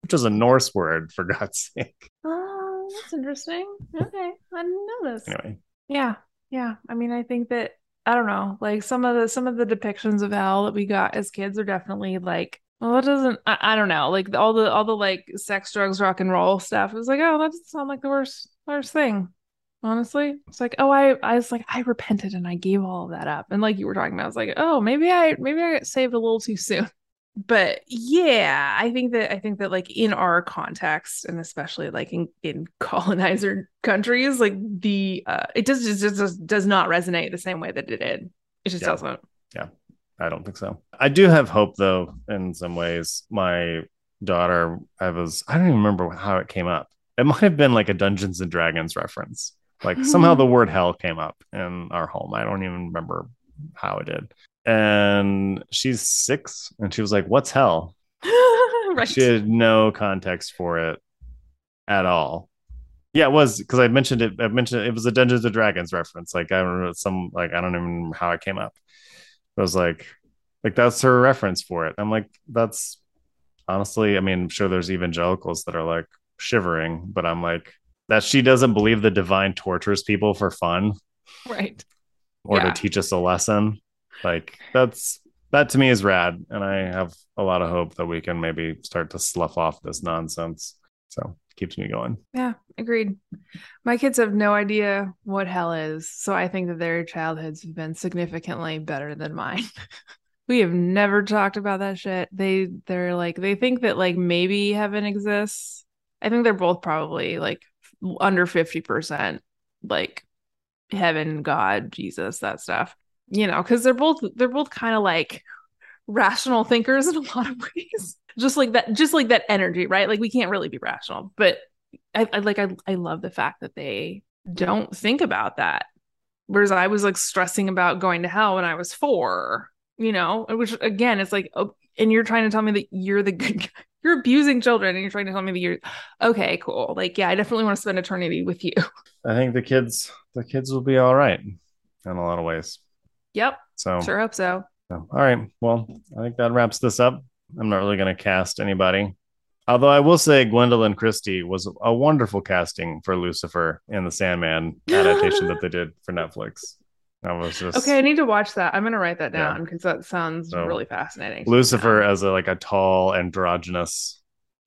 which is a norse word for god's sake Oh, that's interesting. Okay, I didn't know this. anyway Yeah, yeah. I mean, I think that I don't know, like some of the some of the depictions of hell that we got as kids are definitely like, well, it doesn't. I, I don't know, like all the all the like sex, drugs, rock and roll stuff. It was like, oh, that doesn't sound like the worst worst thing. Honestly, it's like, oh, I I was like, I repented and I gave all of that up, and like you were talking about, I was like, oh, maybe I maybe I got saved a little too soon. But yeah, I think that I think that like in our context, and especially like in, in colonizer countries, like the uh it does just, just, just does not resonate the same way that it did. It just Yeah. doesn't. Yeah, I don't think so. I do have hope though in some ways. My daughter, I was I don't even remember how it came up. It might have been like a Dungeons and Dragons reference. Like somehow the word hell came up in our home. I don't even remember how it did. And she's six and she was like, What's hell? right. She had no context for it at all. Yeah, it was because I mentioned it. I mentioned it was a Dungeons and Dragons reference. Like I don't know some like I don't even know how it came up. It was like like that's her reference for it. I'm like that's honestly. I mean, I'm sure there's evangelicals that are like shivering, but I'm like that she doesn't believe the divine tortures people for fun Right. or Yeah. to teach us a lesson. Like that's that to me is rad, and I have a lot of hope that we can maybe start to slough off this nonsense. So keeps me going. Yeah, agreed. My kids have no idea what hell is, so I think that their childhoods have been significantly better than mine. we have never talked about that shit. They they're like they think that like maybe heaven exists. I think they're both probably like under 50% like heaven, God, Jesus, that stuff. You know, cuz they're both they're both kind of like rational thinkers in a lot of ways. Just like that just like that energy, right? Like we can't really be rational, but I, I like I I love the fact that they don't think about that. Whereas I was like stressing about going to hell when I was four, you know, which again, it's like, oh, and you're trying to tell me that you're the good guy. You're abusing children and you're trying to tell me that you're okay, cool. Like, yeah, I definitely want to spend eternity with you. I think the kids the kids will be all right in a lot of ways. Yep. So Sure hope so. So, all right. Well, I think that wraps this up. I'm not really going to cast anybody. Although I will say Gwendoline Christie was a wonderful casting for Lucifer in the Sandman adaptation that they did for Netflix. That was just Okay, I need to watch that. I'm gonna write that down because that sounds So, really fascinating. Lucifer as a like a tall androgynous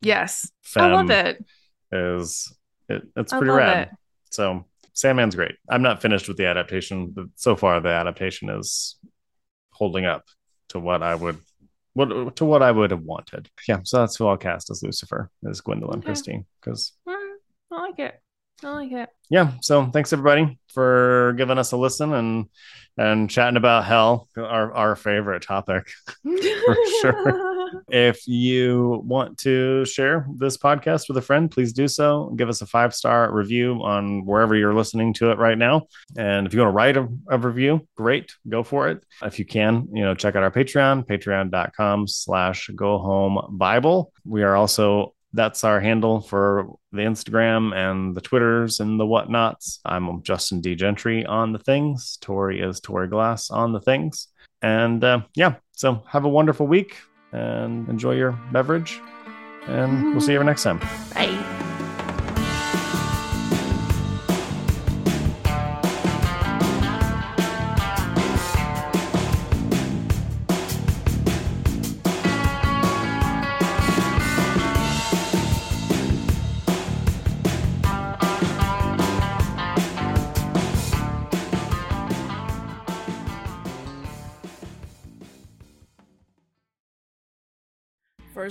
Yes. I love it. is it, it's pretty rad. it. So Sandman's great. I'm not finished with the adaptation, but so far the adaptation is holding up to what I would what to what I would have wanted. Yeah, so that's who I'll cast as Lucifer, as Gwendoline Okay. Christie. Because I like it. I like it. yeah, so thanks everybody for giving us a listen and and chatting about hell, our our favorite topic. For sure. If you want to share this podcast with a friend, please do so. Give us a five star review on wherever you're listening to it right now. And if you want to write a, a review, great, go for it. If you can, you know, check out our Patreon, patreon.com slash go home Bible. We are also that's our handle for the Instagram and the Twitters and the whatnots. I'm Justin D. Gentry on the things. Tori is Tori Glass on the things. And uh, yeah, so have a wonderful week and enjoy your beverage. And we'll see you next time. Bye.